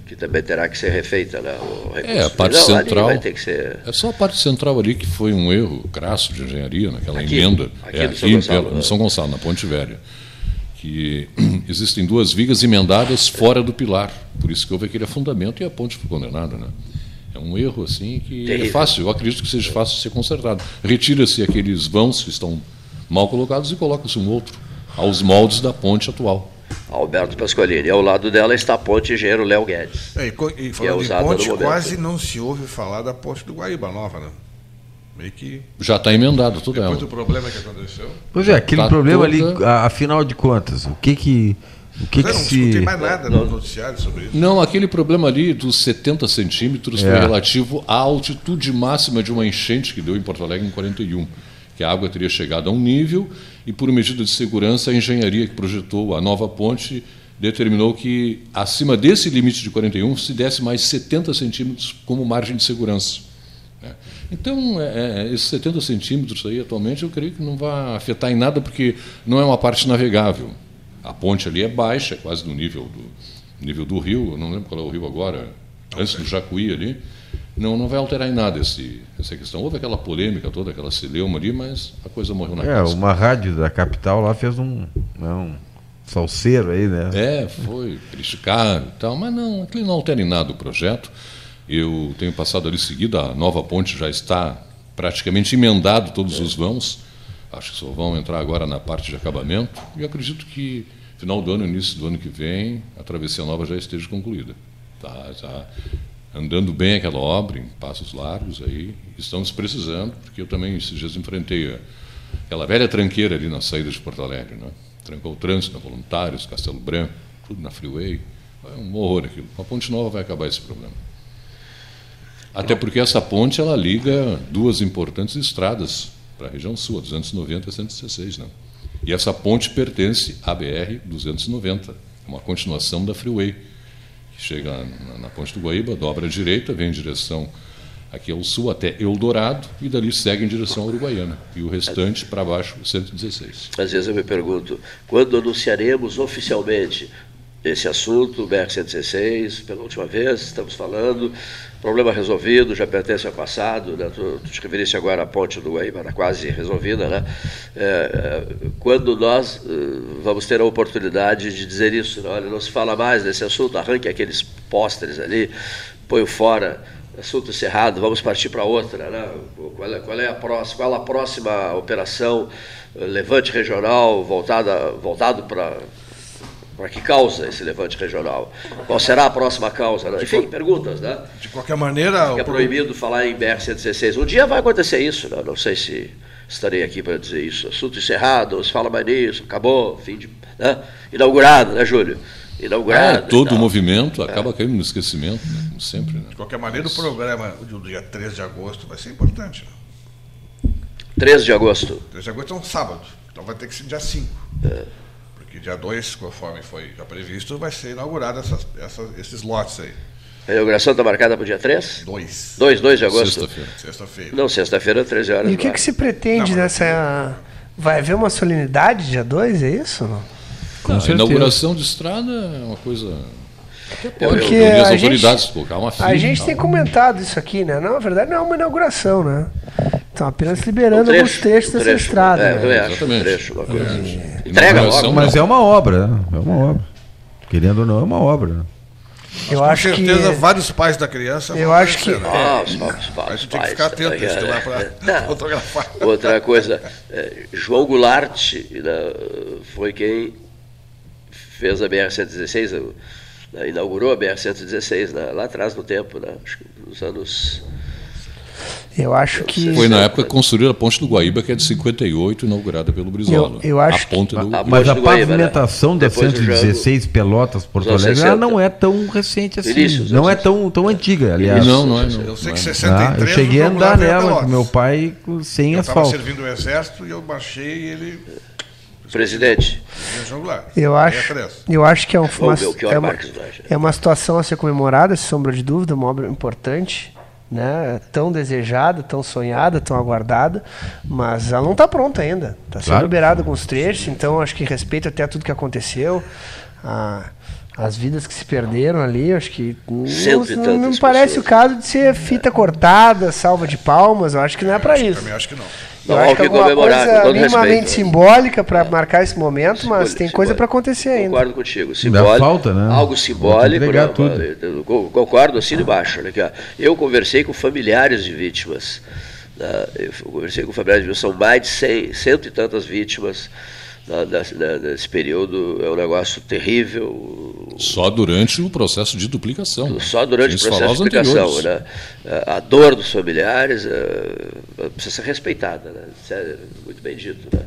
que também terá que ser refeita, né? O
É, a parte
ali
central.
vai ter que ser
É só a parte central ali que foi um erro crasso de engenharia, naquela
Aqui,
emenda.
aqui
é, aqui
São
em
Gonçalo, né?
no São Gonçalo, na Ponte Velha. Que existem duas vigas emendadas fora do pilar. Por isso que houve aquele afundamento e a ponte foi condenada. Né? É um erro assim que é
Terrível.
fácil, eu acredito que seja fácil ser consertado. Retira-se aqueles vãos que estão mal colocados e coloca-se um outro, aos moldes da ponte atual.
Alberto Pasqualini. Ao lado dela está a ponte Engenheiro Léo Guedes.
É, e, e
que
falando
é
em ponte, quase não se ouve falar da ponte do Guaíba Nova, né? Meio que.
Já está emendado tudo
Depois
ela.
do problema que aconteceu.
Pois é, aquele
Tá
problema
toda-
ali, afinal de contas, o que que. O que,
Mas
que
eu não escutei
se.
mais nada no noticiário sobre isso.
Não, aquele problema ali dos 70 centímetros foi
É.
relativo à altitude máxima de uma enchente que deu em Porto Alegre em 41. Que a água teria chegado a um nível e, por medida de segurança, a engenharia que projetou a nova ponte determinou que, acima desse limite de 41, se desse mais 70 centímetros como margem de segurança. né? Então, é, é, esses 70 centímetros aí, atualmente, eu creio que não vai afetar em nada, porque não é uma parte navegável. A ponte ali é baixa, é quase no nível do, nível do rio, não lembro qual é o rio agora, antes do Jacuí ali. Não, não vai alterar em nada esse, essa questão. Houve aquela polêmica toda, aquela celeuma ali, mas a coisa morreu na
É,
casa.
uma rádio da capital lá fez um. né, um salseiro aí, né?
É, foi criticar e tal, mas não, aquilo não altera em nada o projeto. Eu tenho passado ali seguida, a nova ponte já está praticamente emendado todos os vãos. Acho que só vão entrar agora na parte de acabamento. E acredito que final do ano, início do ano que vem, a travessia nova já esteja concluída. Tá, tá andando bem aquela obra, em passos largos aí. Estamos precisando, porque eu também esses dias enfrentei aquela velha tranqueira ali na saída de Porto Alegre, né? Trancou o trânsito, na Voluntários, Castelo Branco, tudo na Freeway. É um horror aquilo. A ponte nova vai acabar esse problema. Até porque essa ponte ela liga duas importantes estradas para a região sul, a 290 e a 116, né? E essa ponte pertence à BR 290, é uma continuação da Freeway, chega na, na ponte do Guaíba, dobra à direita, vem em direção aqui ao sul até Eldorado e dali segue em direção à Uruguaiana. E o restante para baixo, 116.
Às vezes eu me pergunto, quando anunciaremos oficialmente esse assunto, o BR-116, pela última vez, estamos falando, problema resolvido, já pertence ao passado, né? tu, tu te referiste agora à ponte do Guaíba, né? quase resolvida, né? É, é, quando nós eh, vamos ter a oportunidade de dizer isso, né? olha, não se fala mais desse assunto, arranque aqueles pósteres ali, põe fora, assunto encerrado, vamos partir para outra, né? Qual é, qual é a próxima, qual a próxima operação eh, levante regional voltada, voltado para para que causa esse levante regional? Qual será a próxima causa? né? Enfim, perguntas, né?
De qualquer maneira.
Fica
o pro-
proibido falar em BR-116. Um dia vai acontecer isso, né? não sei se estarei aqui para dizer isso. Assunto encerrado, não se fala mais nisso, acabou, fim de. Né? Inaugurado, né, Júlio? Inaugurado.
É, todo o movimento acaba caindo no esquecimento, né? como sempre. Né?
De qualquer maneira, o programa do dia 13 de agosto vai ser importante. Né?
13 de agosto.
13 de agosto é um sábado, então vai ter que ser dia 5. Porque dia 2, conforme foi já previsto, vai ser inaugurado essas, essas- esses lotes aí.
A inauguração está marcada para o dia 3?
2.
2, 2 de agosto.
Sexta-feira.
Sexta-feira.
Não, sexta-feira, 13 horas.
E o que, que se pretende nessa. Vai haver uma solenidade dia 2, é isso? Não?
Com
a
certeza.
inauguração de estrada é uma coisa.
Porque
reunir as
a gente-
colocar uma fila.
A gente
tal.
tem comentado isso aqui, né? Não, na verdade não é uma inauguração, né? Estão apenas liberando
trecho,
alguns trechos
um
dessa
trecho.
estrada.
É,
né?
eu. Um
Exatamente.
trecho, assim. Entrega
Inauguração,
logo.
Mas é uma obra, né? é uma obra. Querendo ou não, é uma obra.
Eu
Com
acho que.
certeza, vários pais da criança
Eu
vão
acho que-
né?
Ah, os,
A gente tem que
pais.
ficar atento
também,
isso
é,
lá
é.
para
Não.
fotografar.
Outra coisa, é, João Goulart né, foi quem fez a BR-116, né, inaugurou a BR-116 né, lá atrás no tempo, né, acho que nos anos...
Eu acho que.
Foi na época que construíram a ponte do Guaíba, que é de 58, inaugurada pelo Brizola.
Eu- eu acho
a ponte do
a-
Mas
Ponte
a
né?
pavimentação da
Depois do
116 Pelotas Porto Alegre ela
60.
não é tão recente assim.
Início
não é tão, tão antiga, aliás.
Não, não é. Não.
Eu sei que
Ah,
63
eu cheguei a andar nela com meu pai sem
Eu estava
asfalto.
servindo o exército e eu baixei e ele.
Presidente.
Eu acho, eu acho que é, um, uma, é, uma, é uma situação a ser comemorada, sem sombra de dúvida, uma obra importante, né? tão desejada, tão sonhada, tão aguardada, mas ela não está pronta ainda. Está sendo
Claro.
liberada alguns trechos, então acho que respeito até tudo que aconteceu, a- as vidas que se perderam ali, acho que não, não, parece
pessoas.
o caso de ser fita cortada, salva de palmas, eu acho que não é para isso.
Também acho que não.
Eu
Não,
acho que é alguma coisa minimamente simbólica para marcar esse momento, mas
Simbólico,
tem coisa para acontecer ainda.
Concordo contigo. Simbólico,
falta, né?
Algo simbólico. né,
tudo.
Concordo assim embaixo. Olha aqui, ó. Eu conversei com familiares de vítimas. né, Eu conversei com familiares de vítimas. São mais de cem, cento e tantas vítimas né, nesse- né, nesse período. É um negócio terrível.
Só durante o processo de duplicação.
Só durante o processo de
anteriores.
Né? A dor dos familiares eh, precisa ser respeitada. Né? É muito bem dito. Né?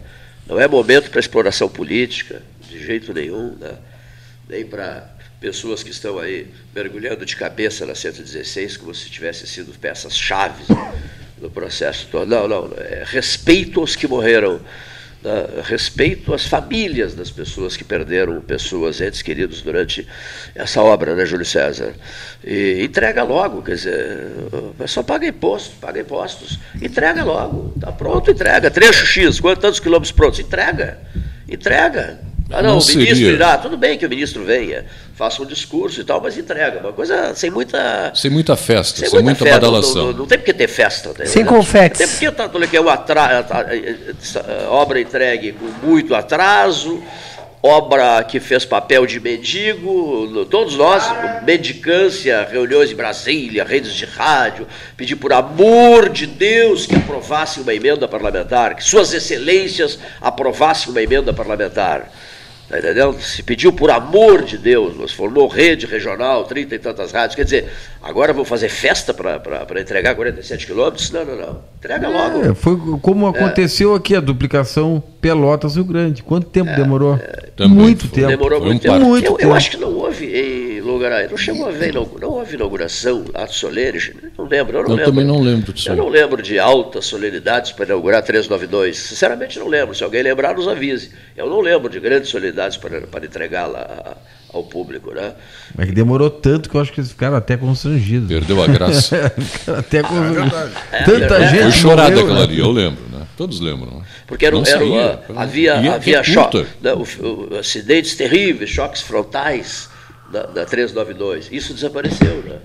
Não é momento para exploração política, de jeito nenhum, né? nem para pessoas que estão aí mergulhando de cabeça na 116 como se tivessem sido peças-chave no processo todo. Não, não. É respeito aos que morreram. Né? respeito às famílias das pessoas que perderam pessoas, entes queridos durante essa obra, né, Júlio César? E entrega logo, quer dizer, o pessoal paga imposto, paga impostos, entrega logo, tá pronto, entrega. Trecho X, quantos quilômetros prontos? Entrega, entrega. Ah, não,
Não
o ministro
seria-
irá, tudo bem que o ministro venha, faça um discurso e tal, mas entrega, uma coisa sem muita.
Sem muita festa, sem,
Sem
muita,
festa, não-
badalação.
Não, não, tem por que ter festa. né?
Sem
Não
confetes.
Tem por que tá, que é uma atra- a- a- a- obra entregue com muito atraso, obra que fez papel de mendigo, todos nós, mendicância, reuniões em Brasília, redes de rádio, pedir por amor de Deus que aprovasse uma emenda parlamentar, que suas excelências aprovassem uma emenda parlamentar. Tá entendendo? Se pediu por amor de Deus, nos formou rede regional, trinta e tantas rádios. Quer dizer, agora vou fazer festa para entregar 47 quilômetros? Não, não, não. Entrega logo.
É, foi como aconteceu aqui a duplicação Pelotas Rio Grande. Quanto tempo demorou?
Também
muito
foi.
tempo.
Demorou
Foi
muito
um
tempo.
Muito
eu, eu
tempo.
acho que não houve em lugar. Não chegou a ver, não, não houve inauguração, ato solene. Não lembro, eu não
Eu
lembro.
também não lembro disso
Eu não lembro de altas solenidades para inaugurar 392. Sinceramente, não lembro. Se alguém lembrar, nos avise. Eu não lembro de grandes solenidades para, para entregá-la ao público. Né?
É que demorou tanto que eu acho que eles ficaram até constrangidos.
Perdeu a graça.
Ficaram até constrangidos.
verdade.
Tanta
É,
gente.
Foi chorada aquela
né?
ali, eu lembro, né? Todos lembram. Né?
Porque era, era
saía,
uma- havia, havia choque, né, o- o- acidentes terríveis, choques frontais da, da 392. Isso desapareceu, né?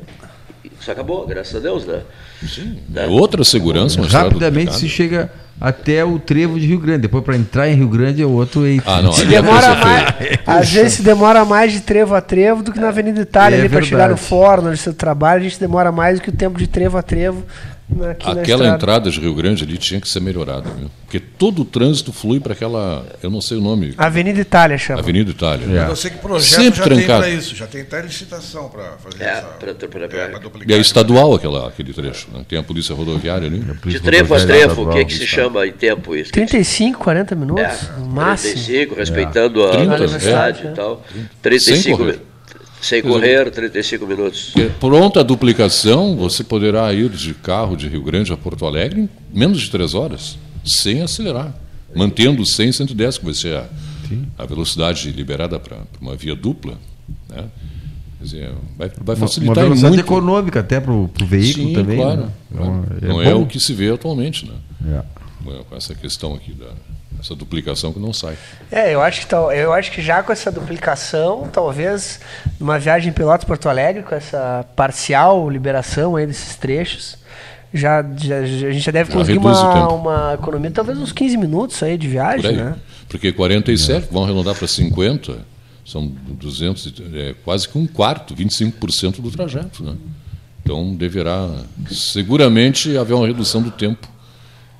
Isso acabou, graças a Deus, né?
Sim, é outra segurança, estrada
Rapidamente se chega até o trevo de Rio Grande. Depois, para entrar em Rio Grande, é outro eito.
Ah, não,
Se
é
demora mais, às vezes se demora mais de trevo a trevo do que na Avenida Itália
É
ali para
verdade.
chegar no fórum, onde você trabalha, a gente demora mais do que o tempo de trevo a trevo na- aqui
Aquela entrada de Rio Grande ali tinha que ser melhorada, viu? Porque todo o trânsito flui para aquela, eu não sei o nome,
Avenida Itália chama.
Avenida Itália.
É.
Eu sei que o projeto
Sempre
já tem
trancado.
para isso, já tem até licitação para fazer
É,
essa.
pra- pra- pra-
é, pra
E é estadual aquela, aquele trecho. Né? Tem a polícia rodoviária ali.
De trevo a trevo, o que, que se chama em tempo isso?
35, 40 minutos,
É,
no máximo.
35, respeitando a
30,
velocidade
é.
e tal. 35
Sem correr.
mi- Sem correr, 35 minutos.
Pronta a duplicação, você poderá ir de carro de Rio Grande a Porto Alegre em menos de três horas, sem acelerar, mantendo 100, 110, que vai ser a, a velocidade liberada para uma via dupla. Né? Quer dizer, vai, vai
Uma-
facilitar
uma velocidade
muito.
econômica até para o veículo
Sim,
também.
claro.
né?
claro.
É
não é
bom.
o que se vê atualmente, né?
É.
Com essa questão aqui da essa duplicação que não sai.
É, eu acho que tal- eu acho que já com essa duplicação, talvez numa viagem Pelotas Porto Alegre, com essa parcial liberação aí desses trechos, já, já- já- a gente já deve
Já
conseguir
o
uma, uma economia, talvez uns 15 minutos aí de
Por
viagem,
aí.
né?
Porque 47, vão arredondar para 50, são 200, e- é, quase que um quarto, 25% do trajeto. Né? Então deverá seguramente haver uma redução do tempo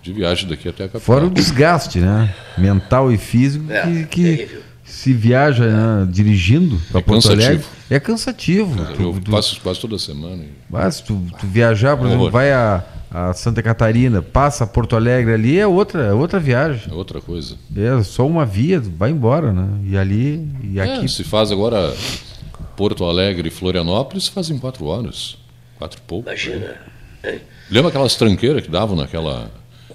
de viagem daqui até a capital.
Fora o desgaste, né? Mental e físico
É,
que, que se viaja né, dirigindo para
É
Porto
cansativo.
Alegre. É cansativo.
Eu passo quase toda semana. e-
Mas tu, tu viajar, por
Um
exemplo,
horror.
vai a, a Santa Catarina, passa Porto Alegre ali, é outra, é outra viagem.
É outra coisa.
É só uma via, vai embora, né? E ali e
É,
aqui.
se faz agora Porto Alegre e Florianópolis, fazem quatro horas. Quatro e pouco.
Imagina. É.
Lembra aquelas tranqueiras que davam naquela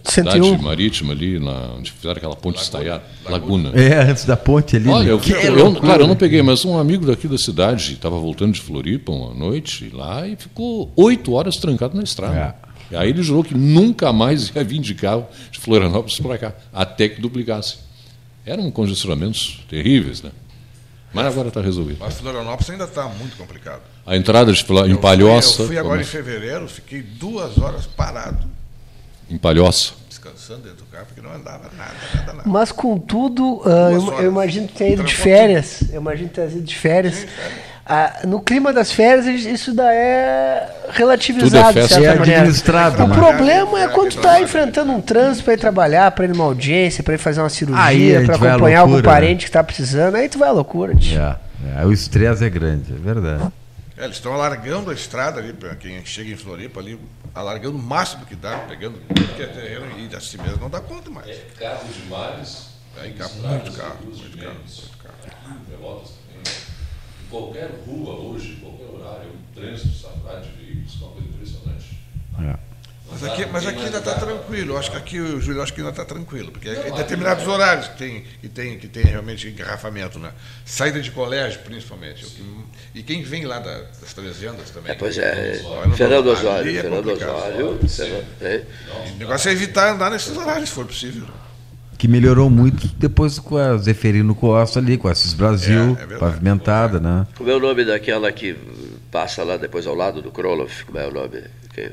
101.
cidade marítima ali, na, onde fizeram aquela ponte estaiada? Laguna.
É, antes da ponte ali.
Olha,
né?
eu,
Que
eu-
loucura.
claro, eu não peguei, mas um amigo daqui da cidade estava voltando de Floripa uma noite lá e ficou oito horas trancado na estrada. E aí ele jurou que nunca mais ia vir de carro de Florianópolis para cá, até que duplicasse. Eram congestionamentos terríveis, né? Mas agora está resolvido.
Mas Florianópolis ainda está muito complicado.
A entrada de, em
Eu fui-
Palhoça.
Eu fui agora em
vamos-
fevereiro, fiquei duas horas parado,
em Palhoça.
descansando dentro do carro, porque não andava nada, nada, nada.
Mas contudo, ah, eu, eu imagino que tenha ido de férias. Eu imagino que tenha ido de férias. Ah, no clima das férias, isso daí é relativizado,
Tudo é
de
festa.
certa
É
maneira.
administrado,
O
né?
problema é quando tu tá enfrentando um trânsito para ir trabalhar, para ir numa audiência, para ir fazer uma cirurgia, para acompanhar algum
loucura, né?
parente que tá precisando, aí tu vai à loucura. tio.
É, é, o estresse é grande, é verdade.
É, eles estão alargando a estrada ali, para quem chega em Floripa ali, alargando o máximo que dá, pegando tudo que é terreno e assim mesmo não dá conta mais.
É carro demais.
É, carro, muito carro, muito carro, muito carro.
Também. Em qualquer rua hoje, em qualquer horário, o trânsito saturado de veículos, é uma coisa impressionante.
Mas aqui, mas aqui ainda está tranquilo. Eu acho que aqui, o Júlio, acho que ainda está tranquilo. Porque em determinados horários que tem, que, tem, que tem realmente engarrafamento, né? Saída de colégio, principalmente. E quem vem lá da- das trezendas também.
É, pois é,
Olha, não-
Fernando Osório,
é
Fernando. Osório. É.
O negócio é evitar andar nesses horários, se for possível.
Que melhorou muito depois com a Zeferino Costa ali, com a Cis Brasil,
É, é verdade.
pavimentada, né?
Como é o nome daquela que passa lá depois ao lado do Kroloff? Como é o nome? Que-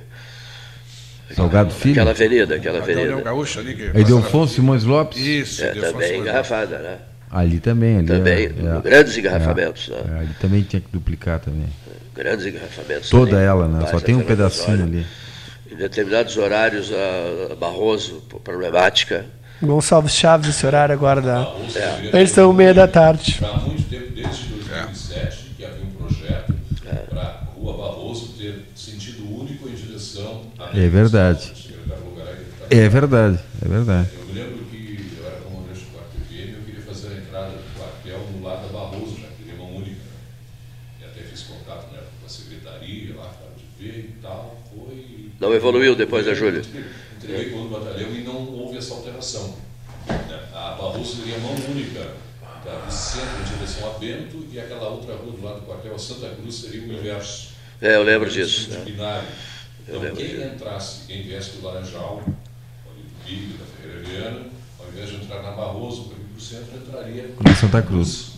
Salgado Filho.
Aquela avenida, aquela avenida.
Leão Gaúcho ali. Que
Aí Delfonso Simões Lopes.
Isso,
É, também
Simões
engarrafada, né?
Ali também. Ali
Também,
é, é,
grandes engarrafamentos,
é,
né?
é, ali também tinha que duplicar também.
Grandes engarrafamentos.
Toda
também.
ela, né? Só tem um pedacinho ali.
Em determinados horários, a a Barroso, problemática.
Gonçalves Chaves, esse horário agora da.
É.
Eles estão meia da tarde.
Há muito tempo, desde 2007, que havia um projeto para a Rua Barroso ter sentido único em direção à
É verdade. É verdade, é verdade.
Eu lembro que eu era comandante do quartel PM, eu queria fazer a entrada do quartel no lado da Barroso, já que teria uma única. E até fiz contato né, com a secretaria lá, para de ver e tal. Foi.
Não evoluiu depois da Júlia.
Entreguei com o batalhão e não houve essa alteração. né. A Barroso teria mão única da- do centro em direção a Bento e aquela outra rua do lado do quartel, a Santa Cruz, seria o inverso.
É, eu lembro disso,
Seria
né?
binário. Então, quem entrasse, quem viesse do Laranjal, do Big, da Ferreira Viana, ao invés de entrar na Barroso, para ir para o centro, entraria
Na Santa Cruz.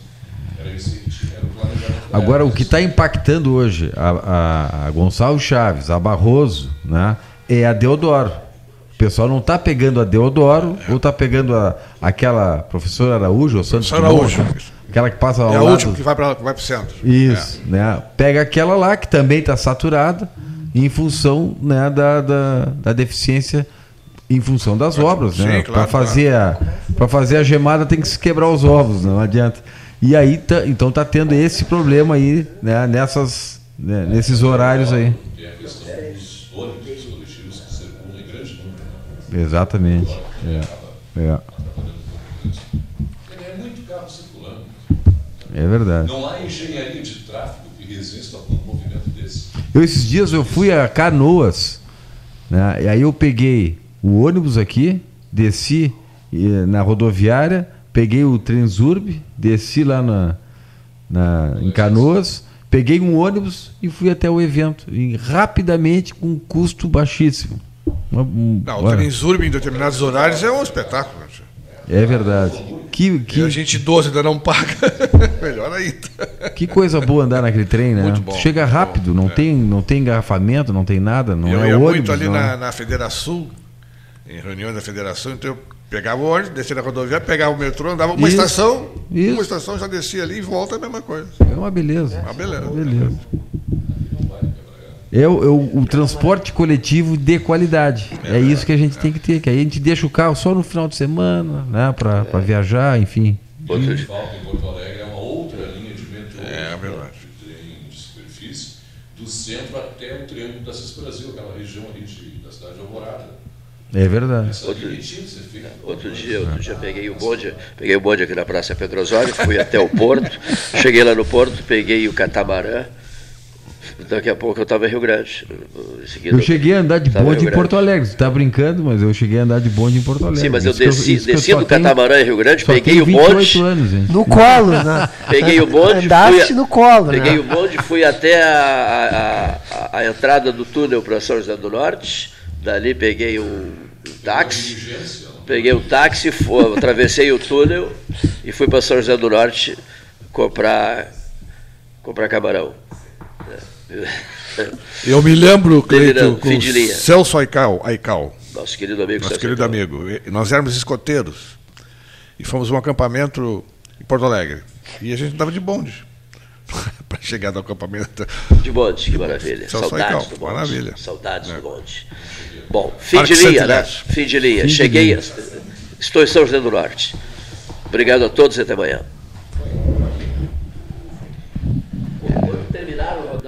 Era esse era o
Agora, o que está impactando hoje a, a, a Gonçalves Chaves, a Barroso, né, é a Deodoro. O pessoal não está pegando a Deodoro ou está pegando a, aquela professora Araújo ou Santos
Professora Araújo.
Aquela que passa ao
É a
lado.
última que vai para o centro.
Isso, né? Pega aquela lá que também está saturada em função né, da, da, da deficiência, em função das obras,
Sim,
né?
claro,
para fazer a para fazer a gemada tem que se quebrar os ovos, não adianta. E aí tá, então tá tendo esse problema aí, né? Nessas né, nesses horários aí.
Tem a questão dos ônibus coletivos que circulam em grande número. né?
Exatamente. É. É,
É muito carro circulando.
é verdade.
Não há engenharia de tráfego que resista a um movimento.
Eu esses dias eu fui a Canoas, né? E aí eu peguei o ônibus aqui, desci eh, na rodoviária, peguei o Transurb, desci lá na, na, em Canoas, Peguei um ônibus e fui até o evento. E rapidamente, com um custo baixíssimo. Uma- um-
Não, o Transurb em determinados horários é um espetáculo. né?
É verdade. Que, que,
E a gente idoso ainda não paga. Melhor ainda.
que coisa boa andar naquele trem, né?
Muito bom,
Chega
muito
rápido, não, tem, não tem engarrafamento, não tem nada, não
eu
é
ia
ônibus.
muito ali
não é-
na, na Federação, em reuniões da Federação, então eu pegava o ônibus, descia na rodoviária, pegava o metrô, andava uma
Isso,
estação,
isso.
uma estação já descia ali e volta a mesma coisa.
É uma beleza.
Uma beleza.
Uma beleza. É o, é o- o transporte coletivo de qualidade. É, isso que a gente tem que ter. Que aí a gente deixa o carro só no final de semana, né? Para viajar, enfim.
Outro dia-
Falta em Porto Alegre é uma outra linha de metrô.
É, verdade.
De trem de superfície, do centro até o Triângulo da Cis Brasil, aquela região ali de, da cidade de Alvorada.
É verdade.
Ser feita.
Outro dia, outro dia peguei o bonde, peguei o bonde aqui na Praça Pedro Osório, fui até o Porto, cheguei lá no Porto, peguei o catamarã, daqui a pouco eu estava em Rio Grande. Em seguida,
Eu cheguei a andar de
em
bonde
Rio
em Porto Alegre. Você tá brincando, mas eu cheguei a andar de bonde em Porto Alegre.
Sim, mas eu
Isso
desci,
eu
desci do
tenho-
catamarã em Rio Grande,
só
peguei
tenho
o
28
bonde.
anos, gente.
No colo, né?
Peguei o bonde,
Andaste
fui a-
no colo,
peguei
né?
o bonde, fui até a, a- a- a entrada do túnel para São José do Norte. Dali peguei um táxi, peguei um táxi, fu- atravessei o túnel e fui para São José do Norte comprar comprar camarão.
Eu me lembro, Cleito, com
linha.
Celso Aical, Aical
Nosso querido amigo.
nosso
Celso
querido
Aical.
amigo. Nós éramos escoteiros e fomos a um acampamento em Porto Alegre. E a gente andava de bonde para chegar no acampamento.
De bonde, que maravilha.
Celso
Saudades
Aical,
do bonde.
maravilha.
Saudades
É.
do bonde. Bom, fim de linha, né? Fim de linha. Cheguei, estou em São José do Norte. Obrigado a todos e até amanhã.